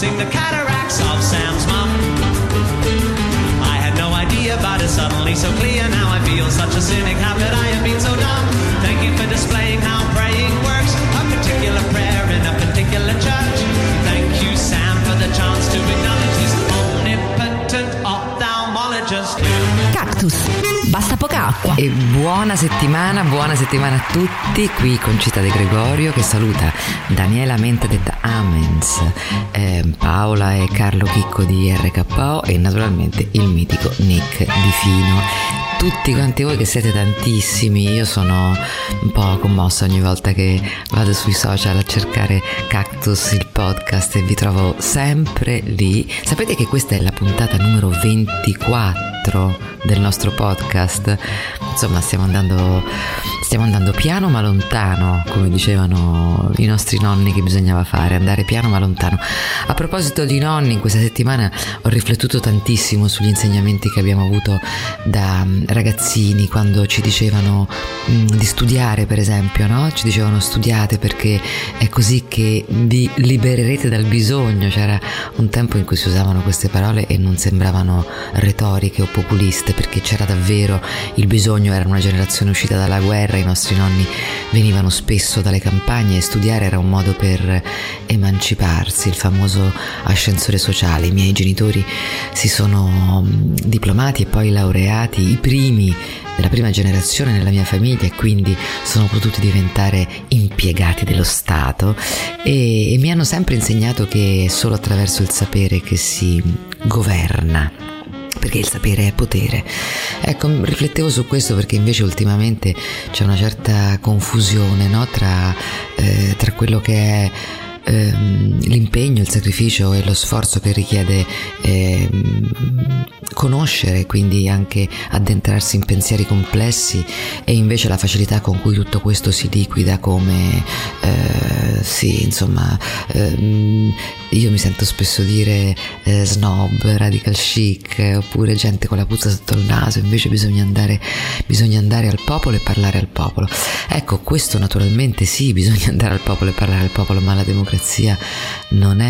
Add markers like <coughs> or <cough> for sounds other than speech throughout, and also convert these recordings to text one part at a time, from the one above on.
sing the cat E buona settimana, buona settimana a tutti, qui Concita De Gregorio che saluta Daniela Mente detta Amens, eh, Paola e Carlo Chicco di RKO e naturalmente il mitico Nick Di Fino tutti quanti voi che siete tantissimi, io sono un po' commossa ogni volta che vado sui social a cercare Cactus il podcast e vi trovo sempre lì. Sapete che questa è la puntata numero 24 del nostro podcast? Insomma, stiamo andando, stiamo andando piano ma lontano, come dicevano i nostri nonni che bisognava fare, andare piano ma lontano. A proposito di nonni, in questa settimana ho riflettuto tantissimo sugli insegnamenti che abbiamo avuto da ragazzini quando ci dicevano mh, mm, di studiare per esempio, no? Ci dicevano studiate perché è così che vi libererete dal bisogno. C'era un tempo in cui si usavano queste parole e non sembravano retoriche o populiste perché c'era davvero il bisogno, era una generazione uscita dalla guerra, i nostri nonni venivano spesso dalle campagne e studiare era un modo per emanciparsi, il famoso ascensore sociale. I miei genitori si sono mm, diplomati e poi laureati, i primi della prima generazione nella mia famiglia e quindi sono potuti diventare impiegati dello Stato e, e mi hanno sempre insegnato che è solo attraverso il sapere che si governa perché il sapere è potere. Ecco, riflettevo su questo perché invece ultimamente c'è una certa confusione no? tra, eh, tra quello che è il sacrificio e lo sforzo che richiede ehm, conoscere, quindi anche addentrarsi in pensieri complessi e invece la facilità con cui tutto questo si liquida come eh, sì, insomma, ehm, io mi sento spesso dire eh, snob, radical chic, oppure gente con la puzza sotto il naso, invece bisogna andare, bisogna andare al popolo e parlare al popolo. Ecco, questo naturalmente sì, bisogna andare al popolo e parlare al popolo, ma la democrazia non è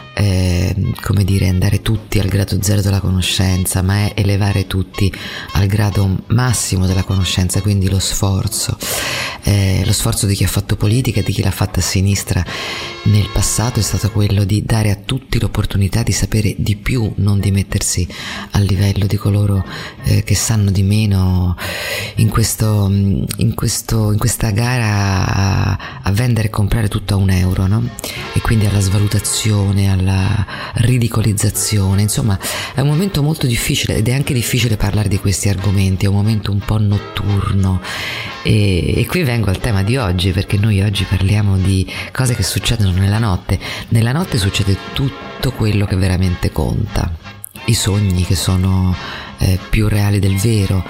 eh, come dire, andare tutti al grado zero della conoscenza, ma è elevare tutti al grado massimo della conoscenza, quindi lo sforzo, eh, lo sforzo di chi ha fatto politica e di chi l'ha fatta a sinistra nel passato è stato quello di dare a tutti l'opportunità di sapere di più, non di mettersi al livello di coloro eh, che sanno di meno in, questo, in, questo, in questa gara a, a, vendere e comprare tutto a un euro, no? E quindi alla svalutazione, alla ridicolizzazione, insomma è un momento molto difficile ed è anche difficile parlare di questi argomenti, è un momento un po' notturno e, e qui vengo al tema di oggi perché noi oggi parliamo di cose che succedono nella notte. Nella notte succede tutto quello che veramente conta. I sogni che sono eh, più reali del vero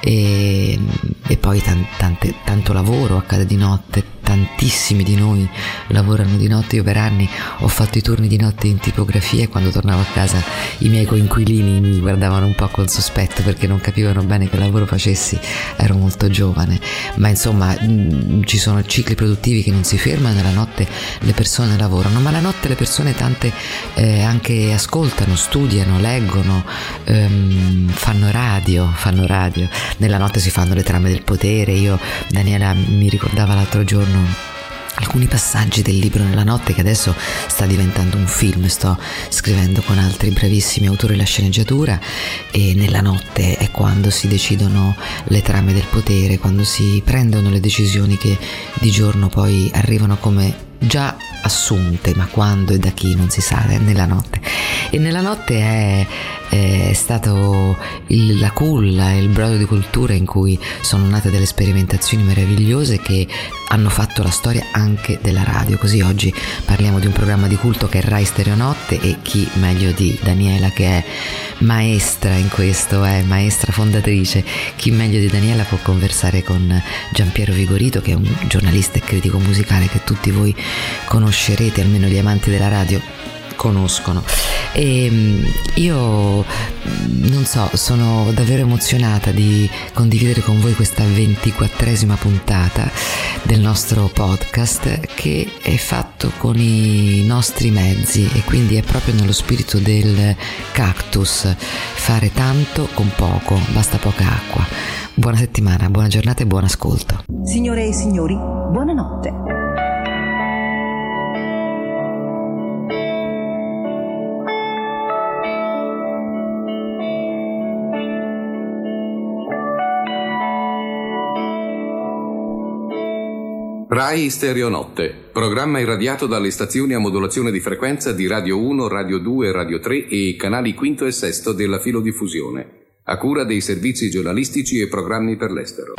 e, e poi tan, tante, tanto lavoro accade di notte, tantissimi di noi lavorano di notte, io per anni ho fatto i turni di notte in tipografia e quando tornavo a casa i miei coinquilini mi guardavano un po' con sospetto perché non capivano bene che lavoro facessi, ero molto giovane, ma insomma mm, ci sono cicli produttivi che non si fermano, nella notte le persone lavorano, ma la notte le persone tante eh, anche ascoltano, studiano, leggono, ehm, fanno radio, fanno radio, nella notte si fanno le trame del potere, io Daniela mi ricordava l'altro giorno alcuni passaggi del libro nella notte che adesso sta diventando un film, sto scrivendo con altri bravissimi autori la sceneggiatura e nella notte è quando si decidono le trame del potere, quando si prendono le decisioni che di giorno poi arrivano come già assunte, ma quando e da chi non si sa, è nella notte. E nella notte è, è stato il, la culla, il brodo di cultura in cui sono nate delle sperimentazioni meravigliose che hanno fatto la storia anche della radio. Così oggi parliamo di un programma di culto che è Rai Stereonotte e chi meglio di Daniela che è maestra in questo, è maestra fondatrice, chi meglio di Daniela può conversare con Giampiero Vigorito che è un giornalista e critico musicale che tutti voi conoscerete, almeno gli amanti della radio conoscono. E mm, io mm, non so, sono davvero emozionata di condividere con voi questa ventiquattresima puntata del nostro podcast che è fatto con i nostri mezzi e quindi è proprio nello spirito del cactus, fare tanto con poco, basta poca acqua. Buona settimana, buona giornata e buon ascolto. Signore e signori, buonanotte. Rai Stereonotte, programma irradiato dalle stazioni a modulazione di frequenza di Radio 1, Radio 2, Radio 3 e i canali quinto e sesto della filodiffusione, a cura dei servizi giornalistici e programmi per l'estero.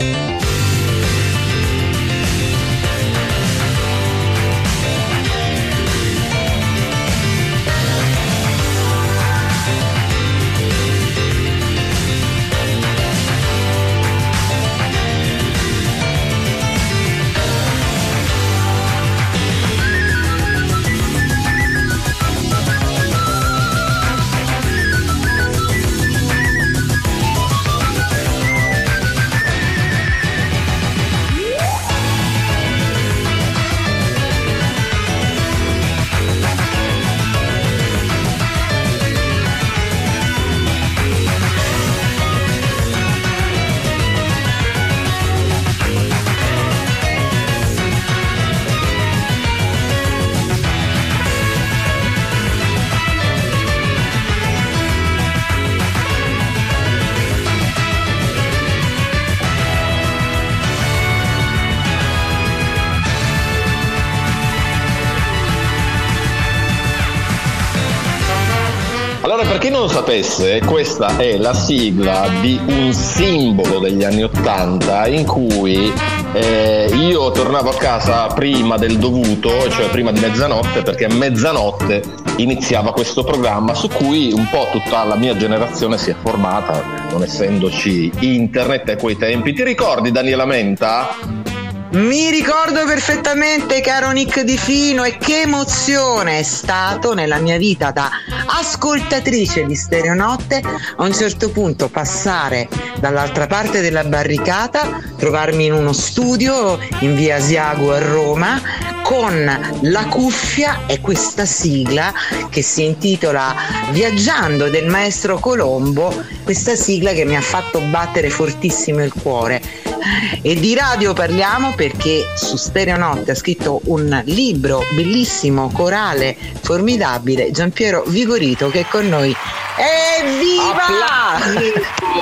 Lo sapesse, questa è la sigla di un simbolo degli anni Ottanta in cui eh, io tornavo a casa prima del dovuto, cioè prima di mezzanotte, perché a mezzanotte iniziava questo programma su cui un po' tutta la mia generazione si è formata, non essendoci internet a quei tempi. Ti ricordi Daniela Menta? Mi ricordo perfettamente, caro Nick Di Fino, e che emozione è stato nella mia vita da ascoltatrice di Stereonotte a un certo punto passare dall'altra parte della barricata, trovarmi in uno studio in via Asiago a Roma con la cuffia e questa sigla che si intitola Viaggiando del maestro Colombo, questa sigla che mi ha fatto battere fortissimo il cuore e di radio parliamo perché su Stereonotte ha scritto un libro bellissimo, corale, formidabile, Giampiero Vigorito che è con noi. Evviva!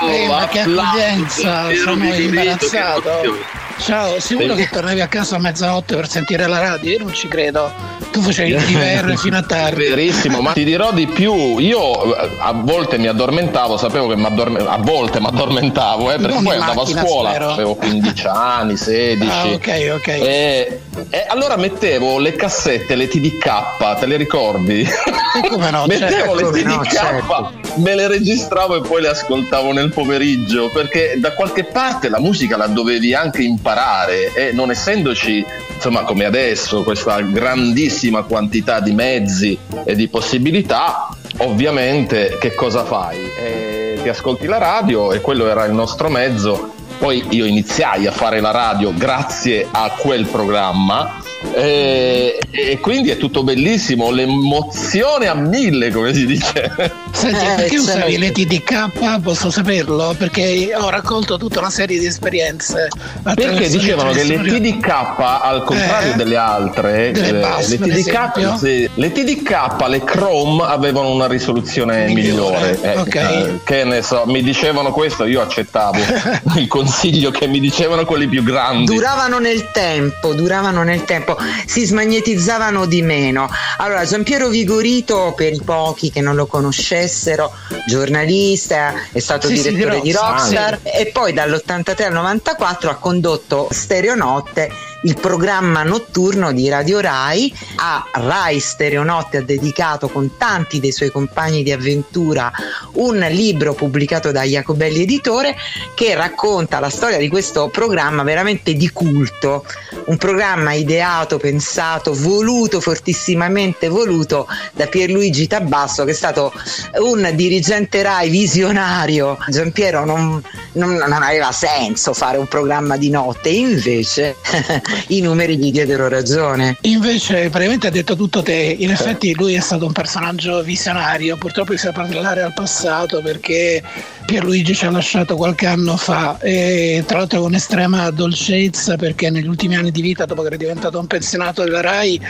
Eh, ma che accoglienza, sono imbarazzato. Ciao, sicuro che tornavi a casa a mezzanotte per sentire la radio? Io non ci credo. Tu facevi il <laughs> TVR fino a tardi. Verissimo, ma ti dirò di più. Io eh, a volte mi addormentavo, sapevo che a volte mi addormentavo, eh, perché non poi andavo a scuola, spero. avevo 15 anni, 16. Ah, ok, ok. E, e, allora mettevo le cassette, le TDK, te le ricordi? E come no? <laughs> mettevo certo, le TDK, no, certo. Me le registravo e poi le ascoltavo nel pomeriggio, perché da qualche parte la musica la dovevi anche imparare e non essendoci insomma come adesso questa grandissima quantità di mezzi e di possibilità, ovviamente che cosa fai? Eh, ti ascolti la radio e quello era il nostro mezzo. Poi io iniziai a fare la radio grazie a quel programma e, e, quindi è tutto bellissimo, l'emozione a mille, come si dice. Senti, eh, perché usavi certo. le TDK? Posso saperlo? Perché ho raccolto tutta una serie di esperienze. Perché dicevano che le TDK, al contrario eh, delle altre, delle bus, le, TDK, sì, le TDK, le Chrome avevano una risoluzione migliore. migliore. Eh, okay. Eh, che ne so, mi dicevano questo, io accettavo <laughs> il consiglio che mi dicevano quelli più grandi. Duravano nel tempo, duravano nel tempo tempo si smagnetizzavano di meno. Allora, Giampiero Vigorito, per i pochi che non lo conoscessero, giornalista, è stato sì, direttore sì, di Rockstar e poi dall'83 al 94 ha condotto Stereonotte il programma notturno di Radio Rai. A Rai Stereonotte ha dedicato con tanti dei suoi compagni di avventura un libro pubblicato da Jacobelli Editore che racconta la storia di questo programma veramente di culto. un programma ideato, pensato, voluto, fortissimamente voluto da Pierluigi Tabasso che è stato un dirigente RAI visionario. Giampiero non, non, non aveva senso fare un programma di notte, invece <laughs> i numeri gli diedero ragione. Invece praticamente ha detto tutto te, in effetti lui è stato un personaggio visionario, purtroppo sa parlare al passato perché Pierluigi ci ha lasciato qualche anno fa. E tra l'altro con estrema dolcezza perché negli ultimi anni di vita, dopo che era diventato un pensionato della RAI,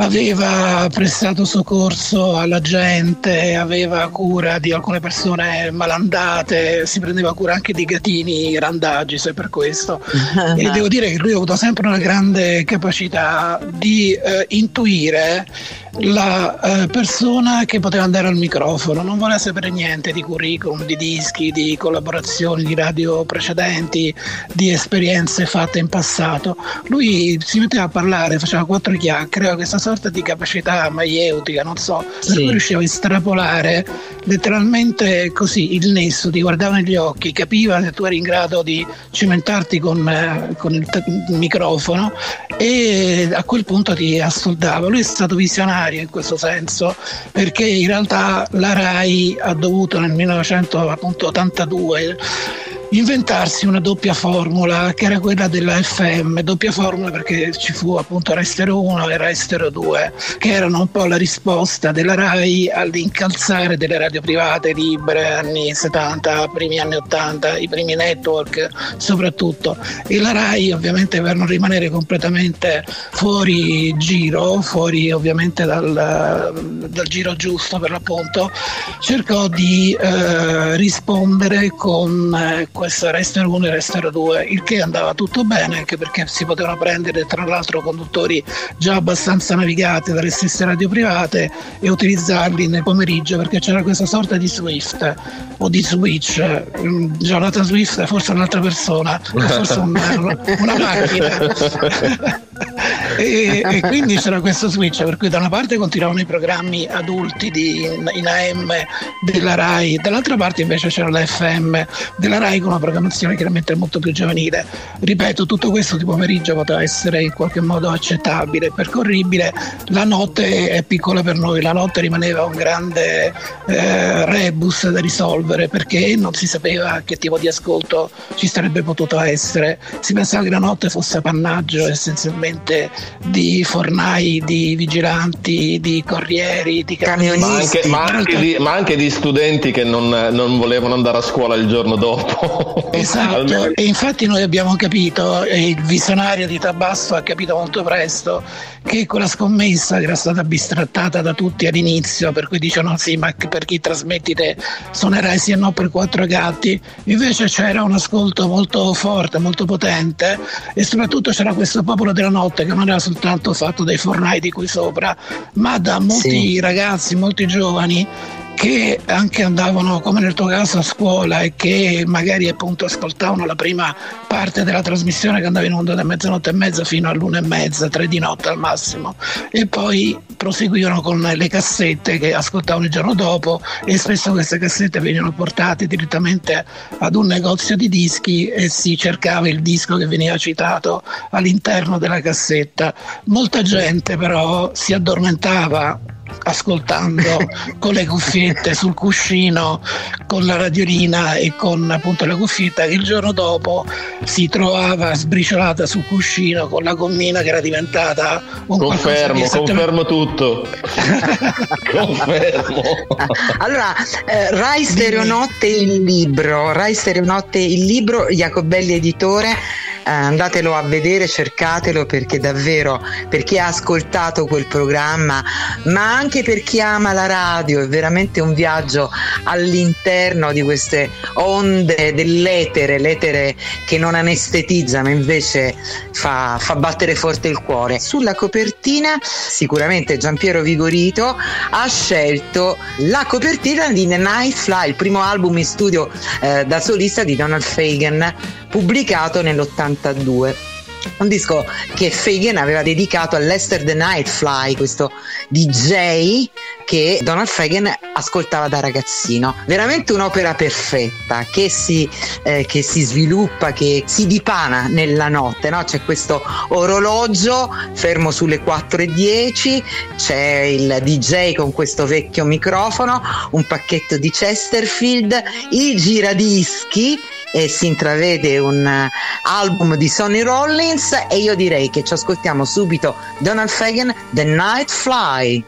aveva prestato soccorso alla gente, aveva cura di alcune persone malandate, si prendeva cura anche di gatini randaggi, se per questo. e <laughs> devo dire che lui ha avuto sempre una grande capacità di eh, intuire la eh, persona che poteva andare al microfono, non voleva sapere niente di curriculum, di dischi, di collaborazioni di radio precedenti, di esperienze fatte in passato. Lui si metteva a parlare, faceva quattro chiacchiere, aveva questa sorta di capacità maieutica, non so, sì. riusciva a estrapolare letteralmente così il nesso, ti guardava negli occhi, capiva se tu eri in grado di cimentarti con, eh, con il, t- il microfono e a quel punto ti assoldava. Lui è stato visionario straordinaria in questo senso perché in realtà la RAI ha dovuto nel 1982 inventarsi una doppia formula che era quella della FM, doppia formula perché ci fu appunto Rai 1 e Rai 2 che erano un po' la risposta della RAI all'incalzare delle radio private libere anni 70, primi anni 80, i primi network soprattutto. E la RAI ovviamente per non rimanere completamente fuori giro, fuori ovviamente dal, dal giro giusto per l'appunto, cercò di eh, rispondere con eh, questo Rester 1 e Rester 2, il che andava tutto bene anche perché si potevano prendere tra l'altro conduttori già abbastanza navigati dalle stesse radio private e utilizzarli nel pomeriggio perché c'era questa sorta di Swift o di Switch. Mm, Jonathan Swift è forse un'altra persona, forse una, <laughs> una macchina. <laughs> e, e, quindi c'era questo switch per cui da una parte continuavano i programmi adulti di, in, in AM della RAI dall'altra parte invece c'era la FM della RAI una programmazione chiaramente molto più giovanile ripeto tutto questo di pomeriggio poteva essere in qualche modo accettabile percorribile la notte è piccola per noi la notte rimaneva un grande eh, rebus da risolvere perché non si sapeva che tipo di ascolto ci sarebbe potuto essere si pensava che la notte fosse appannaggio essenzialmente di fornai, di vigilanti, di corrieri, di camionisti. Ma anche, ma anche, di, ma anche di, studenti che non, non, volevano andare a scuola il giorno dopo. <laughs> Esatto, e infatti noi abbiamo capito, e il visionario di Tabasso ha capito molto presto, che quella scommessa che era stata bistrattata da tutti all'inizio, per cui dicono sì, ma per chi trasmettite suonerai sì e no per quattro gatti, invece c'era un ascolto molto forte, molto potente e soprattutto c'era questo popolo della notte che non era soltanto fatto dai fornai di qui sopra, ma da molti sì. ragazzi, molti giovani che anche andavano come nel tuo caso a scuola e che magari appunto ascoltavano la prima parte della trasmissione che andava in onda da mezzanotte e mezza fino all'una e mezza, tre di notte al massimo e poi proseguivano con le cassette che ascoltavano il giorno dopo e spesso queste cassette venivano portate direttamente ad un negozio di dischi e si cercava il disco che veniva citato all'interno della cassetta. Molta gente però si addormentava ascoltando con le cuffiette sul cuscino con la radiolina e con appunto la cuffietta il giorno dopo si trovava sbriciolata sul cuscino con la gommina che era diventata un confermo confermo tutto. <laughs> Confermo. Allora eh, Rai Stereonotte il libro Rai Stereonotte il libro Jacobelli editore andatelo a vedere, cercatelo perché davvero per chi ha ascoltato quel programma, ma anche per chi ama la radio, è veramente un viaggio all'interno di queste onde dell'etere, l'etere che non anestetizza ma invece fa, fa battere forte il cuore. Sulla copertina sicuramente Giampiero Vigorito ha scelto la copertina di The Night Fly, il primo album in studio eh, da solista di Donald Fagan pubblicato nell'82. un disco che Fagan aveva dedicato a Lester the Nightfly, questo DJ che Donald Fagan ascoltava da ragazzino. Veramente un'opera perfetta che si, eh, che si sviluppa, che si dipana nella notte. No? C'è questo orologio fermo sulle 4.10, c'è il DJ con questo vecchio microfono, un pacchetto di Chesterfield, i giradischi e si intravede un eh, album di Sonny Rollins e io direi che ci ascoltiamo subito Donald Fagan The Night Fly.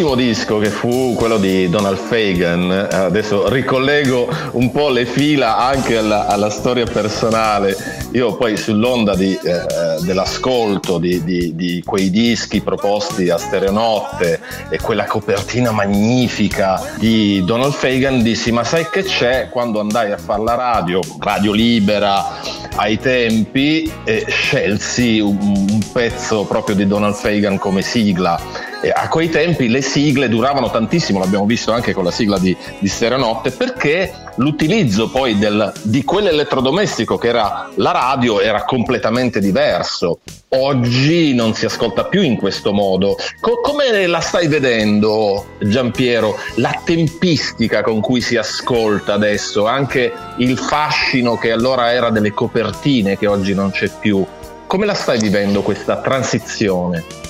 Grandissimo disco che fu quello di Donald Fagan, adesso ricollego un po' le fila anche alla, alla storia personale, io poi sull'onda di, eh, dell'ascolto di, di, di, quei dischi proposti a Stereonotte e quella copertina magnifica di Donald Fagan dissi ma sai che c'è? Quando andai a fare la radio, radio libera ai tempi e scelsi un, un pezzo proprio di Donald Fagan come sigla a quei tempi le sigle duravano tantissimo, l'abbiamo visto anche con la sigla di, di Stereonotte, perché l'utilizzo poi del, di quell'elettrodomestico che era la radio era completamente diverso. Oggi non si ascolta più in questo modo. Co- come la stai vedendo, Giampiero, la tempistica con cui si ascolta adesso, anche il fascino che allora era delle copertine che oggi non c'è più? Come la stai vivendo questa transizione?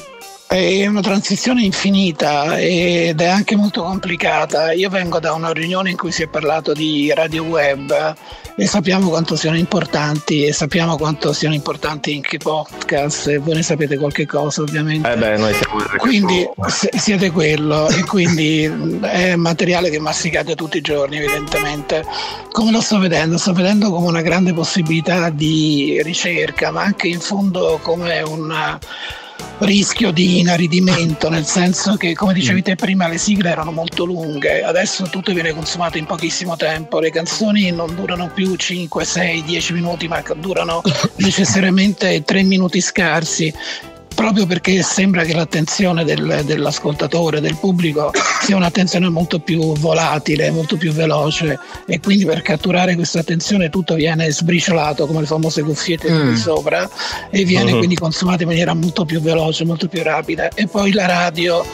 È una transizione infinita ed è anche molto complicata. Io vengo da una riunione in cui si è parlato di radio web e sappiamo quanto siano importanti e sappiamo quanto siano importanti anche i podcast e voi ne sapete qualche cosa ovviamente. Eh beh, noi siamo quindi siete quello e quindi è materiale che masticate tutti i giorni evidentemente. Come lo sto vedendo? Sto vedendo come una grande possibilità di ricerca ma anche in fondo come una rischio di inaridimento, nel senso che come dicevi te prima le sigle erano molto lunghe, adesso tutto viene consumato in pochissimo tempo, le canzoni non durano più 5, 6, 10 minuti, ma durano <laughs> necessariamente 3 minuti scarsi proprio perché sembra che l'attenzione del, dell'ascoltatore, del pubblico, sia un'attenzione molto più volatile, molto più veloce e quindi per catturare questa attenzione tutto viene sbriciolato come le famose cuffiette mm. di sopra e viene uh-huh. <laughs> quindi consumato in maniera molto più veloce, molto più rapida. E poi la radio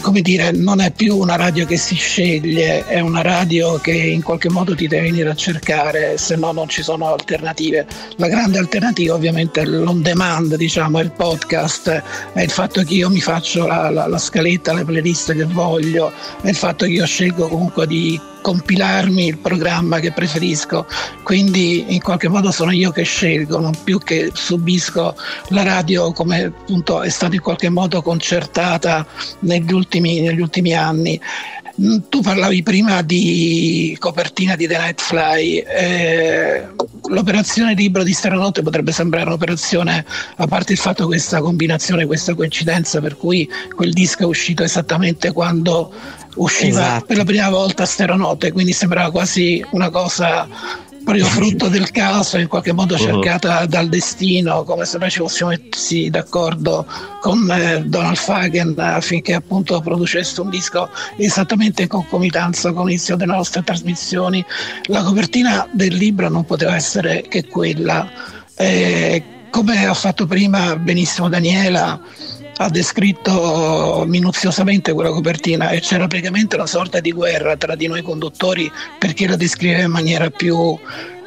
come dire, non è più una radio che si sceglie, è una radio che in qualche modo ti deve venire a cercare, se no non ci sono alternative. La grande alternativa ovviamente è l'on demand, diciamo, è il podcast, è il fatto che io mi faccio la, la, la scaletta, le playlist che voglio, è il fatto che io scelgo comunque di compilarmi il programma che preferisco, quindi in qualche modo sono io che scelgo, non più che subisco la radio come appunto è stata in qualche modo concertata negli ultimi, negli ultimi anni. Mm, tu parlavi prima di copertina di The Night Fly. Eh, l'operazione libro di Stranotte potrebbe sembrare un'operazione, a parte il fatto questa combinazione, questa coincidenza per cui quel disco è uscito esattamente quando usciva esatto. per la prima volta Steronote, quindi sembrava quasi una cosa proprio frutto del caso, in qualche modo uh-huh. cercata uh-huh. dal destino, come se noi ci fossimo messi d'accordo con eh, Donald Fagen affinché appunto producesse un disco esattamente in concomitanza con l'inizio delle nostre trasmissioni. La copertina del libro non poteva essere che quella. Eh, come ha fatto prima benissimo Daniela, ha descritto minuziosamente quella copertina e c'era praticamente una sorta di guerra tra di noi conduttori perché la descriveva in maniera più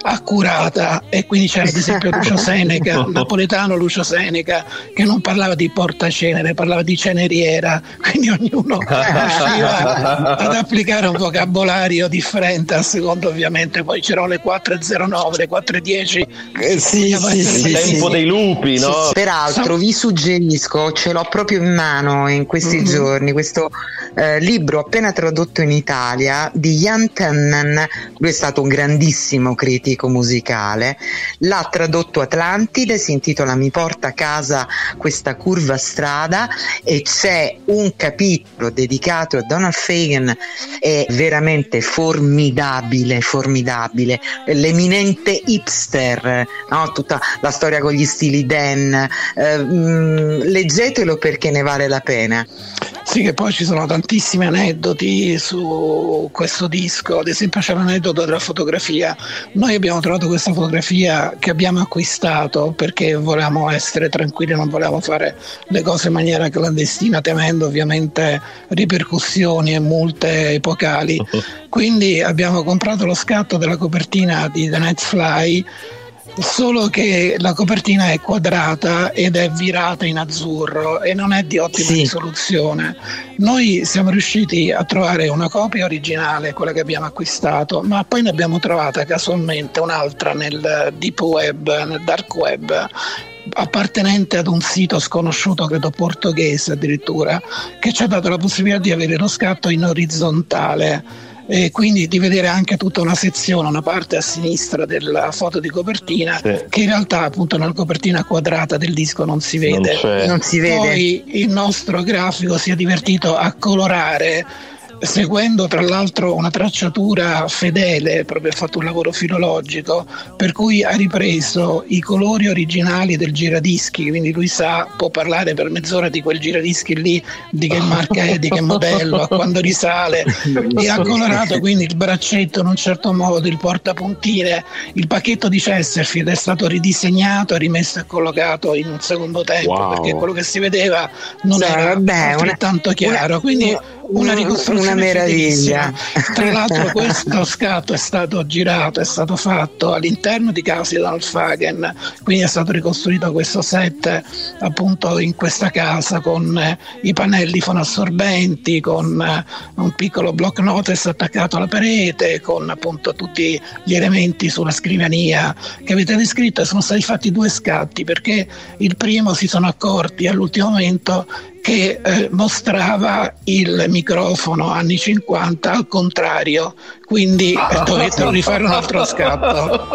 accurata. E quindi c'era ad esempio Lucio <laughs> Seneca, napoletano Lucio Seneca, che non parlava di portacenere, parlava di ceneriera, quindi ognuno riusciva ad applicare un vocabolario differente a seconda ovviamente, poi c'erano le 4.09, le 4.10, eh, sì, sì, sì, il tempo dei lupi, no? Peraltro vi suggerisco, ce l'ho proprio in mano in questi mm-hmm. giorni, questo eh, libro appena tradotto in Italia di Jan Tennen, lui è stato un grandissimo critico musicale, l'ha tradotto Atlantide, si intitola Mi porta a casa questa curva strada e c'è un capitolo dedicato a Donald Fagan, è veramente formidabile, formidabile, l'eminente hipster, no? tutta la storia con gli stili Dan, eh, mh, mm, leggetelo perché ne vale la pena. Sì, che poi ci sono tantissimi aneddoti su questo disco, ad esempio c'è l'aneddoto della fotografia. Noi abbiamo trovato questa fotografia che abbiamo acquistato perché volevamo essere tranquilli, non volevamo fare le cose in maniera clandestina, temendo ovviamente ripercussioni e multe epocali. <laughs> Quindi abbiamo comprato lo scatto della copertina di The Night Fly solo che la copertina è quadrata ed è virata in azzurro e non è di ottima sì. risoluzione. Noi siamo riusciti a trovare una copia originale, quella che abbiamo acquistato, ma poi ne abbiamo trovata casualmente un'altra nel deep web, nel dark web appartenente ad un sito sconosciuto, credo portoghese addirittura, che ci ha dato la possibilità di avere lo scatto in orizzontale e quindi di vedere anche tutta una sezione, una parte a sinistra della foto di copertina sì. che in realtà appunto nella copertina quadrata del disco non si vede. Non, non si vede. Poi il nostro grafico si è divertito a colorare seguendo tra l'altro una tracciatura fedele, proprio ha fatto un lavoro filologico, per cui ha ripreso i colori originali del giradischi, quindi lui sa, può parlare per mezz'ora di quel giradischi lì, di che marca è, di che modello, a quando risale, e ha colorato quindi il braccetto in un certo modo, il portapuntine, il pacchetto di Chesterfield è stato ridisegnato rimesso e collocato in un secondo tempo, wow. perché quello che si vedeva non sì, era vabbè, altrettanto chiaro. Quindi una ricostruzione una meraviglia. Tra l'altro questo scatto è stato girato, è stato fatto all'interno di Casi d'Alfagen, quindi è stato ricostruito questo set appunto in questa casa con eh, i pannelli fonassorbenti, con eh, un piccolo block notice attaccato alla parete, con appunto tutti gli elementi sulla scrivania che avete descritto. E sono stati fatti due scatti perché il primo si sono accorti all'ultimo momento che eh, mostrava il microfono anni 50 al contrario, quindi eh, dovettero rifare un altro scatto.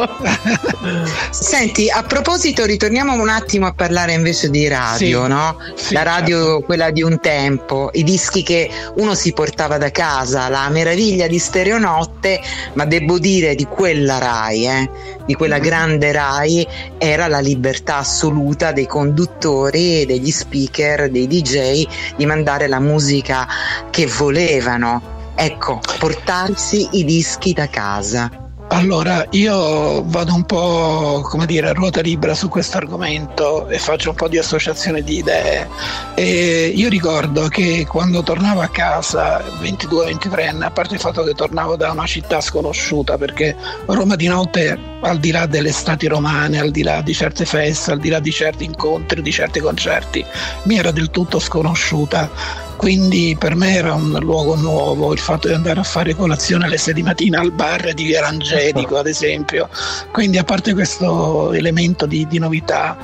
<laughs> Senti, a proposito, ritorniamo un attimo a parlare invece di radio, Sì, no? sì, la radio, certo. quella di un tempo, i dischi che uno si portava da casa, la meraviglia di Stereonotte, ma devo dire di quella Rai, eh, di quella Mm-hmm. grande Rai, era la libertà assoluta dei conduttori, degli speaker, dei DJ di mandare la musica che volevano. Ecco, portarsi i dischi da casa. Allora, io vado un po' come dire a ruota libera su questo argomento e faccio un po' di associazione di idee. E io ricordo che quando tornavo a casa 22-23 anni, a parte il fatto che tornavo da una città sconosciuta, perché Roma di notte, al di là delle estati romane, al di là di certe feste, al di là di certi incontri, di certi concerti, mi era del tutto sconosciuta. Quindi per me era un luogo nuovo il fatto di andare a fare colazione alle 6 di mattina al bar di Via Rangelico, ad esempio. Quindi a parte questo elemento di, di novità,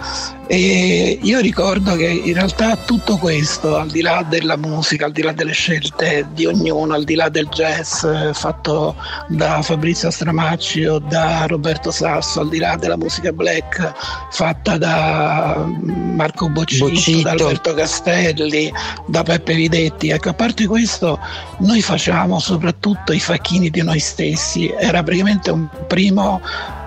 e io ricordo che in realtà tutto questo, al di là della musica, al di là delle scelte di ognuno, al di là del jazz eh, fatto da Fabrizio Stramacci o da Roberto Sasso, al di là della musica black fatta da mm, Marco Boccito, Boccito. da Alberto Castelli, da Peppe Videtti. Ecco, a parte questo, noi facciamo soprattutto i facchini di noi stessi. Era praticamente un primo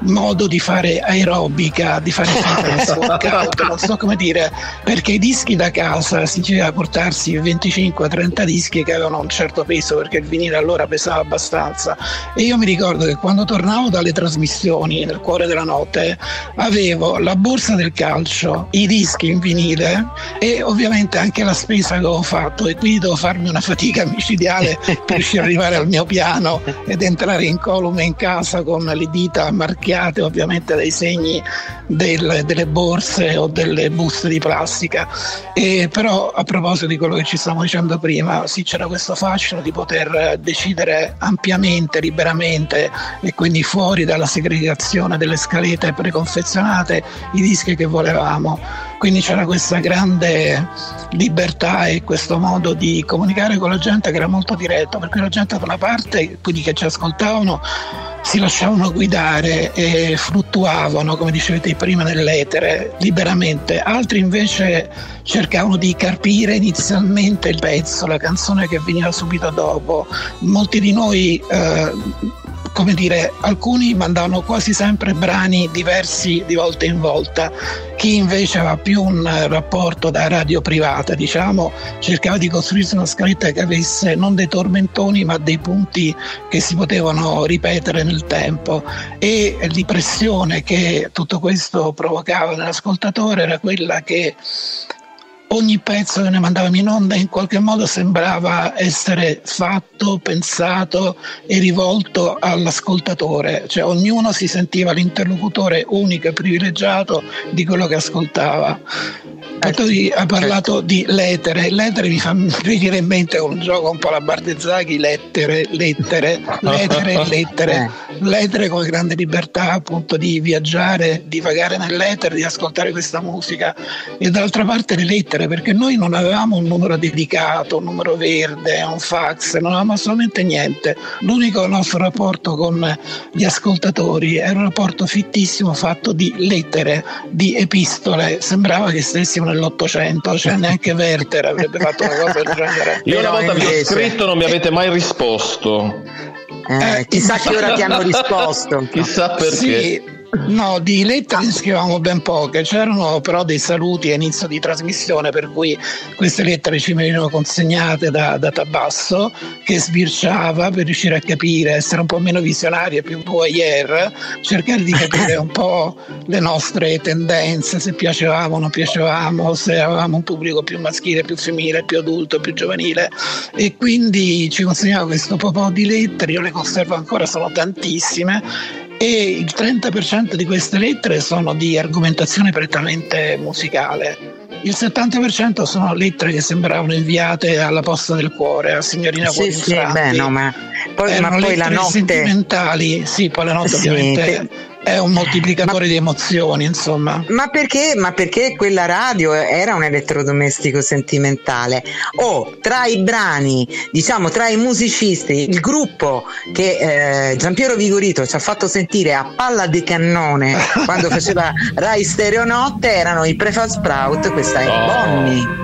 modo di fare aerobica, di fare <laughs> fitness, workout, non so come dire, perché i dischi da casa si diceva portarsi 25-30 dischi che avevano un certo peso perché il vinile allora pesava abbastanza. E io mi ricordo che quando tornavo dalle trasmissioni nel cuore della notte avevo la borsa del calcio, i dischi in vinile e ovviamente anche la spesa che avevo fatto e quindi devo farmi una fatica micidiale per riuscire ad arrivare al mio piano ed entrare incolume in casa con le dita marchiate ovviamente dai segni del- delle borse o delle buste di plastica. E però a proposito di quello che ci stavamo dicendo prima, sì c'era questo fascino di poter decidere ampiamente, liberamente e quindi fuori dalla segregazione delle scalette preconfezionate i dischi che volevamo. Quindi c'era questa grande libertà e questo modo di comunicare con la gente che era molto diretto, perché la gente da una parte, quelli che ci ascoltavano, si lasciavano guidare e fluttuavano, come dicevete prima, nell'etere liberamente, altri invece cercavano di capire inizialmente il pezzo, la canzone che veniva subito dopo. Molti di noi eh, come dire, alcuni mandavano quasi sempre brani diversi di volta in volta, chi invece aveva più un rapporto da radio privata, diciamo, cercava di costruirsi una scaletta che avesse non dei tormentoni ma dei punti che si potevano ripetere nel tempo. E l'impressione che tutto questo provocava nell'ascoltatore era quella che ogni pezzo che ne mandavamo in onda in qualche modo sembrava essere fatto, pensato e rivolto all'ascoltatore, cioè ognuno si sentiva l'interlocutore unico e privilegiato di quello che ascoltava. Poi ha parlato di lettere, lettere mi fa venire in mente un gioco un po' alla Bardezzaghi, lettere, lettere, lettere, <laughs> lettere, lettere come grande libertà appunto di viaggiare, di vagare nell'etere, di ascoltare questa musica. E dall'altra parte le lettere perché noi non avevamo un numero dedicato, un numero verde, un fax, non avevamo assolutamente niente. L'unico nostro rapporto con gli ascoltatori era un rapporto fittissimo fatto di lettere, di epistole. Sembrava che stessimo nell'Ottocento, cioè neanche Werther avrebbe fatto una cosa del genere. Io una volta vi ho scritto non mi avete mai risposto. Eh, Eh, chissà che ora ti hanno risposto. Chissà perché. Sì, No, di lettere ne scrivevamo ben poche, c'erano però dei saluti a inizio di trasmissione per cui queste lettere ci venivano consegnate da, da Tabasso che sbirciava per riuscire a capire, essere un po' meno visionario e più voyeur, cercare di capire un po' le nostre tendenze, se piacevamo o non piacevamo, se avevamo un pubblico più maschile, più femminile, più adulto, più giovanile. E quindi ci consegnava questo po' di lettere, io le conservo ancora, sono tantissime e il 30% di queste lettere sono di argomentazione prettamente musicale. Il 70% sono lettere che sembravano inviate alla posta del cuore, a signorina Sì, sì, beh, no, ma poi, ma poi la notte sentimentali, sì, poi la notte Sì, ovviamente te- è un moltiplicatore di emozioni, insomma. Ma perché, ma perché quella radio era un elettrodomestico sentimentale? O tra i brani, diciamo tra i musicisti, il gruppo che eh, Giampiero Vigorito ci ha fatto sentire a palla di cannone quando <laughs> faceva Rai Stereo Notte erano i Prefab Sprout, questa è Oh. Bonnie.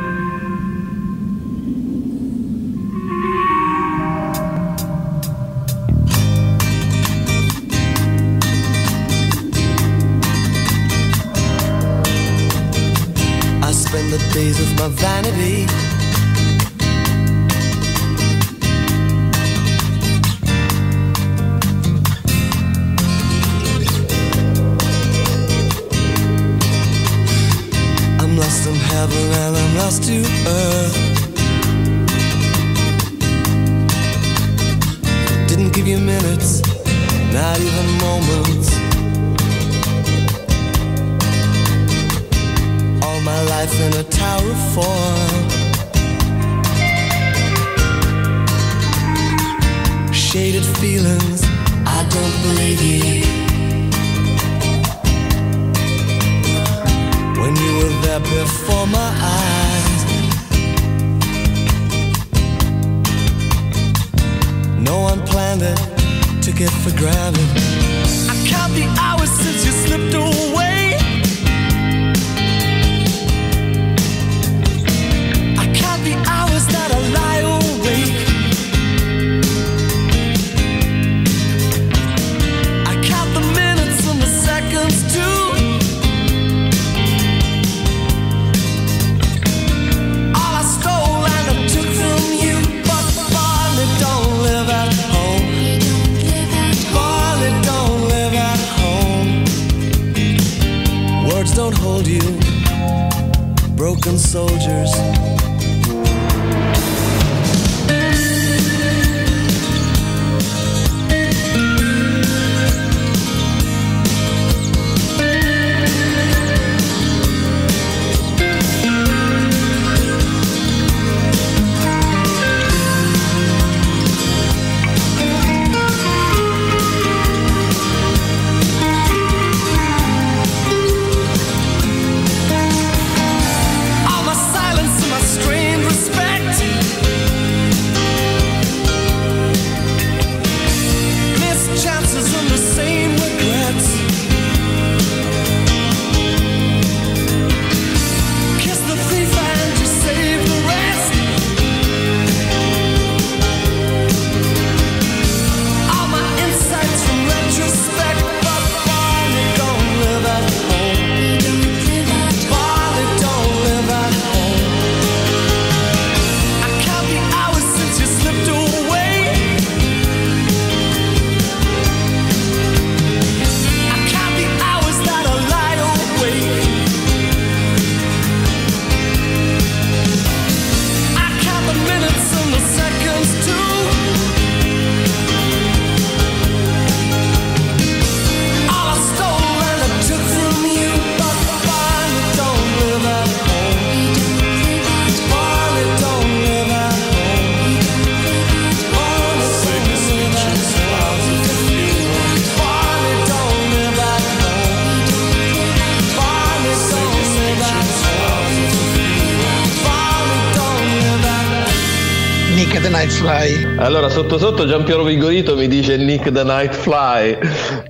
Sotto sotto Giampiero Vigorito mi dice Nick the Nightfly.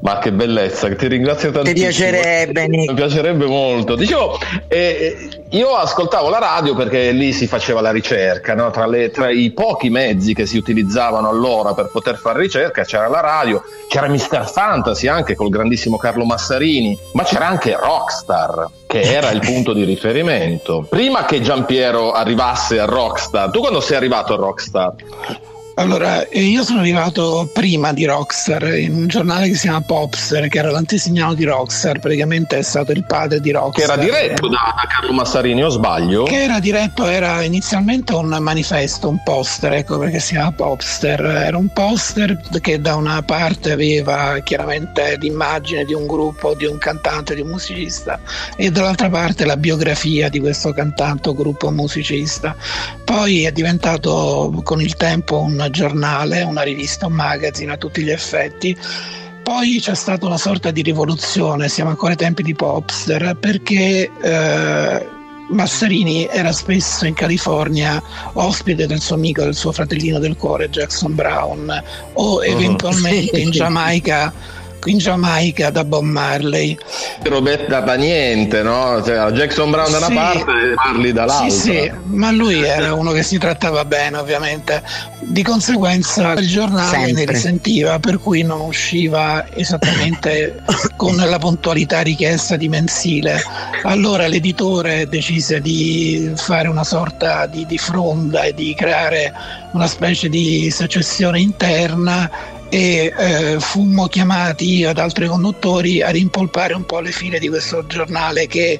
Ma che bellezza, ti ringrazio Ti tantissimo. piacerebbe, Mi Nick? piacerebbe molto. Dicevo, eh, Io ascoltavo la radio perché lì si faceva la ricerca, no? tra, le- tra i pochi mezzi che si utilizzavano allora per poter fare ricerca c'era la radio, c'era Mr. Fantasy anche col grandissimo Carlo Massarini, ma c'era anche Rockstar che era il punto di riferimento. Prima che Giampiero arrivasse a Rockstar, tu quando sei arrivato a Rockstar? Allora, eh, io sono arrivato prima di Rockstar in un giornale che si chiama Popster, che era l'antesignano di Rockstar, praticamente è stato il padre di Che Rockstar. era diretto da, da Carlo Massarini, o sbaglio? Che era diretto, era inizialmente un manifesto, un poster, ecco perché si chiama Popster. Era un poster che da una parte aveva chiaramente l'immagine di un gruppo, di un cantante, di un musicista, e dall'altra parte la biografia di questo cantante gruppo musicista. Poi è diventato con il tempo un giornale, una rivista, un magazine a tutti gli effetti. Poi c'è stata una sorta di rivoluzione, siamo ancora ai tempi di Popster, perché eh, Massarini era spesso in California ospite del suo amico, del suo fratellino del cuore, Jackson Brown, o eventualmente in Giamaica in Giamaica da Bob Marley. Robetta da niente, no? Cioè, Jackson Brown da una Sì. parte e parli dall'altra. Sì, sì, ma lui era uno che si trattava bene, ovviamente. Di conseguenza il giornale ne Sempre. risentiva, per cui non usciva esattamente <coughs> con la puntualità richiesta di mensile. Allora l'editore decise di fare una sorta di, di fronda e di creare una specie di secessione interna e eh, fummo chiamati io ed altri conduttori a rimpolpare un po' le file di questo giornale che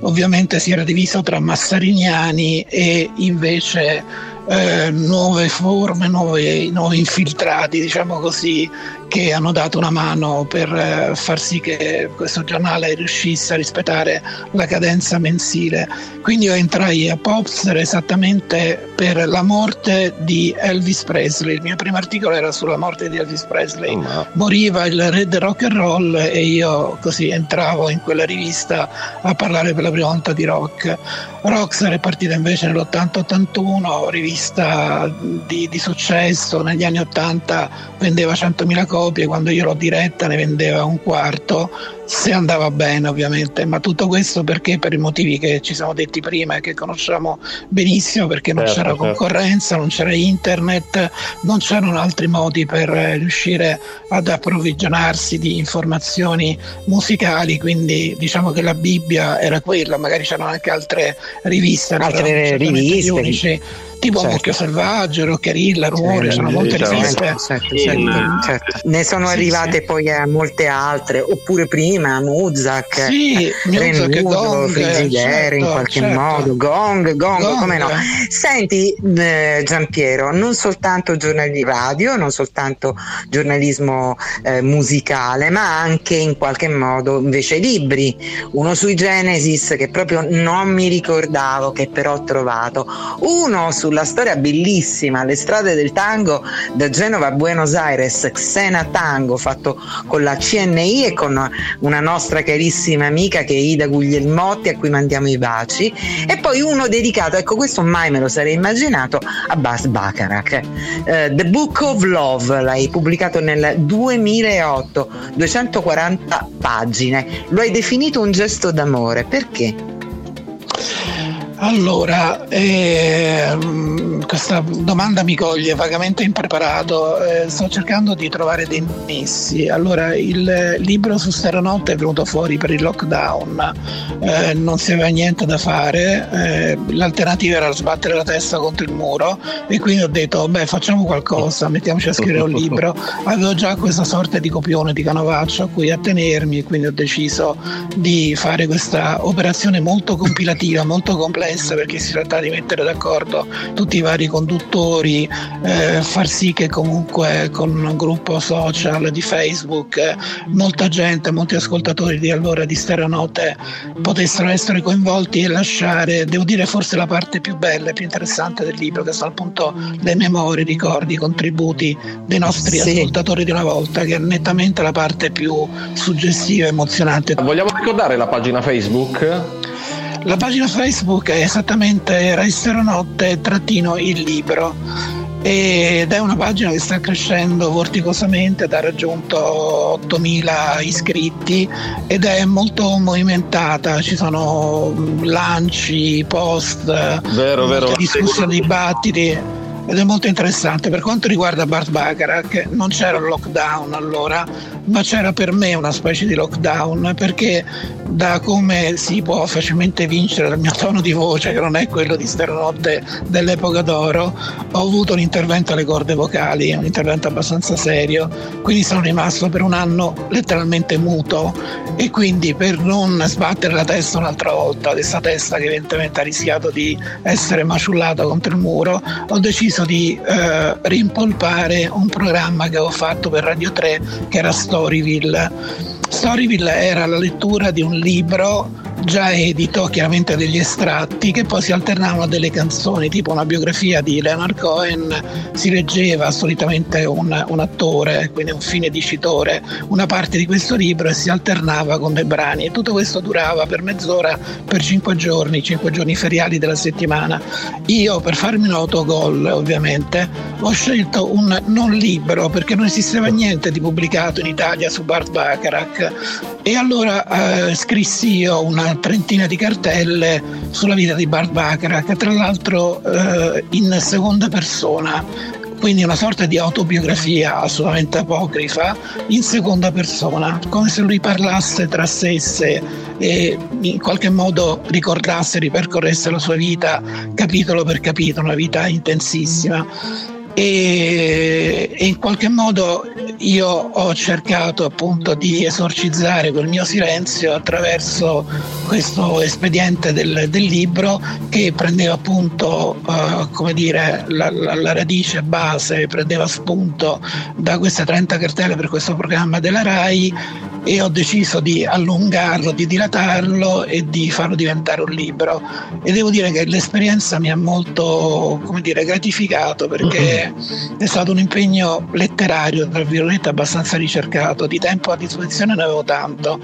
ovviamente si era diviso tra massariniani e invece eh, nuove forme, nuovi, nuovi infiltrati, diciamo così, che hanno dato una mano per eh, far sì che questo giornale riuscisse a rispettare la cadenza mensile. Quindi io entrai a Popster esattamente per la morte di Elvis Presley. Il mio primo articolo era sulla morte di Elvis Presley. Moriva il re del rock and roll e io così entravo in quella rivista a parlare per la prima volta di rock. Rockstar è partita invece nell'80-81, rivista di, di successo, negli anni 80 vendeva 100.000 copie, quando io l'ho diretta ne vendeva un quarto, se andava bene ovviamente, ma tutto questo perché per i motivi che ci siamo detti prima e che conosciamo benissimo, perché non Certo, c'era certo. concorrenza, non c'era internet, non c'erano altri modi per eh, riuscire ad approvvigionarsi di informazioni musicali, quindi diciamo che la Bibbia era quella, magari c'erano anche altre riviste, Altre riviste. unici, tipo Certo. Mucchio Selvaggio, Roccherilla, Rumore, Sì, sono molte certo. riviste. Certo, In- certo, certo. Ne sono Sì, arrivate sì. poi a molte altre, oppure prima Muzak, Sì, Muzak e Renudo, Gong, Frigidaire in certo, qualche certo. modo, Gong, Gong, Gong. come no. Senti eh, Giampiero, non soltanto giornali radio, non soltanto giornalismo eh, musicale, ma anche in qualche modo invece libri. Uno sui Genesis che proprio non mi ricordavo, che però ho trovato. Uno sulla storia bellissima, le strade del tango da Genova a Buenos Aires, Xena Tango, fatto con la CNI e con una nostra carissima amica che è Ida Guglielmotti, a cui mandiamo i baci. E poi uno dedicato, ecco questo mai me lo sarei immaginato, a Bas Bacharach. Eh, The Book of Love, l'hai pubblicato nel 2008, 240 pagine. Lo hai definito un gesto d'amore, perché? Allora, ehm, questa domanda mi coglie vagamente impreparato, eh, sto cercando di trovare dei nessi. Allora, il libro su Steranotte è venuto fuori per il lockdown, eh, non si aveva niente da fare, eh, l'alternativa era sbattere la testa contro il muro e quindi ho detto, beh, facciamo qualcosa, mettiamoci a scrivere un libro. Avevo già questa sorta di copione di canovaccio a cui attenermi e quindi ho deciso di fare questa operazione molto compilativa, molto complessa perché si tratta di mettere d'accordo tutti i vari conduttori, eh, far sì che comunque con un gruppo social di Facebook eh, molta gente, molti ascoltatori di allora di Steranote potessero essere coinvolti e lasciare, devo dire forse la parte più bella e più interessante del libro che sono appunto le memorie, i ricordi, i contributi dei nostri Sì. ascoltatori di una volta che è nettamente la parte più suggestiva e emozionante. Vogliamo ricordare la pagina Facebook? La pagina Facebook è esattamente Resteronotte trattino il libro ed è una pagina che sta crescendo vorticosamente, ha raggiunto 8.000 iscritti ed è molto movimentata, ci sono mm, lanci, post, Vero, vero, discussioni, dibattiti ed è molto interessante. Per quanto riguarda Bart Bacharach, non c'era il lockdown allora, ma c'era per me una specie di lockdown perché da come si può facilmente vincere dal mio tono di voce, che non è quello di Stereonotte dell'epoca d'oro, ho avuto un intervento alle corde vocali, un intervento abbastanza serio, quindi sono rimasto per un anno letteralmente muto. E quindi per non sbattere la testa un'altra volta, questa testa che evidentemente ha rischiato di essere maciullata contro il muro, ho deciso di eh, rimpolpare un programma che avevo fatto per Radio 3 che era Storyville. Storyville era la lettura di un libro già edito, chiaramente degli estratti, che poi si alternavano a delle canzoni, tipo una biografia di Leonard Cohen, si leggeva solitamente un, un attore, quindi un fine dicitore, una parte di questo libro e si alternava con dei brani e tutto questo durava per mezz'ora, per cinque giorni, cinque giorni feriali della settimana. Io per farmi un autogol ovviamente ho scelto un non libro perché non esisteva niente di pubblicato in Italia su Bart Bacharach e allora eh, scrissi io una trentina di cartelle sulla vita di Bart Bacharach, tra l'altro eh, in seconda persona, quindi una sorta di autobiografia assolutamente apocrifa in seconda persona, come se lui parlasse tra sé e sé e in qualche modo ricordasse, ripercorresse la sua vita capitolo per capitolo, una vita intensissima e, in qualche modo io ho cercato appunto di esorcizzare quel mio silenzio attraverso questo espediente del, del libro che prendeva appunto eh, come dire la, la- la radice base, prendeva spunto da queste 30 cartelle per questo programma della RAI e ho deciso di allungarlo, di dilatarlo e di farlo diventare un libro. E devo dire che l'esperienza mi ha molto dire, gratificato perché è stato un impegno letterario, tra virgolette, abbastanza ricercato. Di tempo a disposizione ne avevo tanto,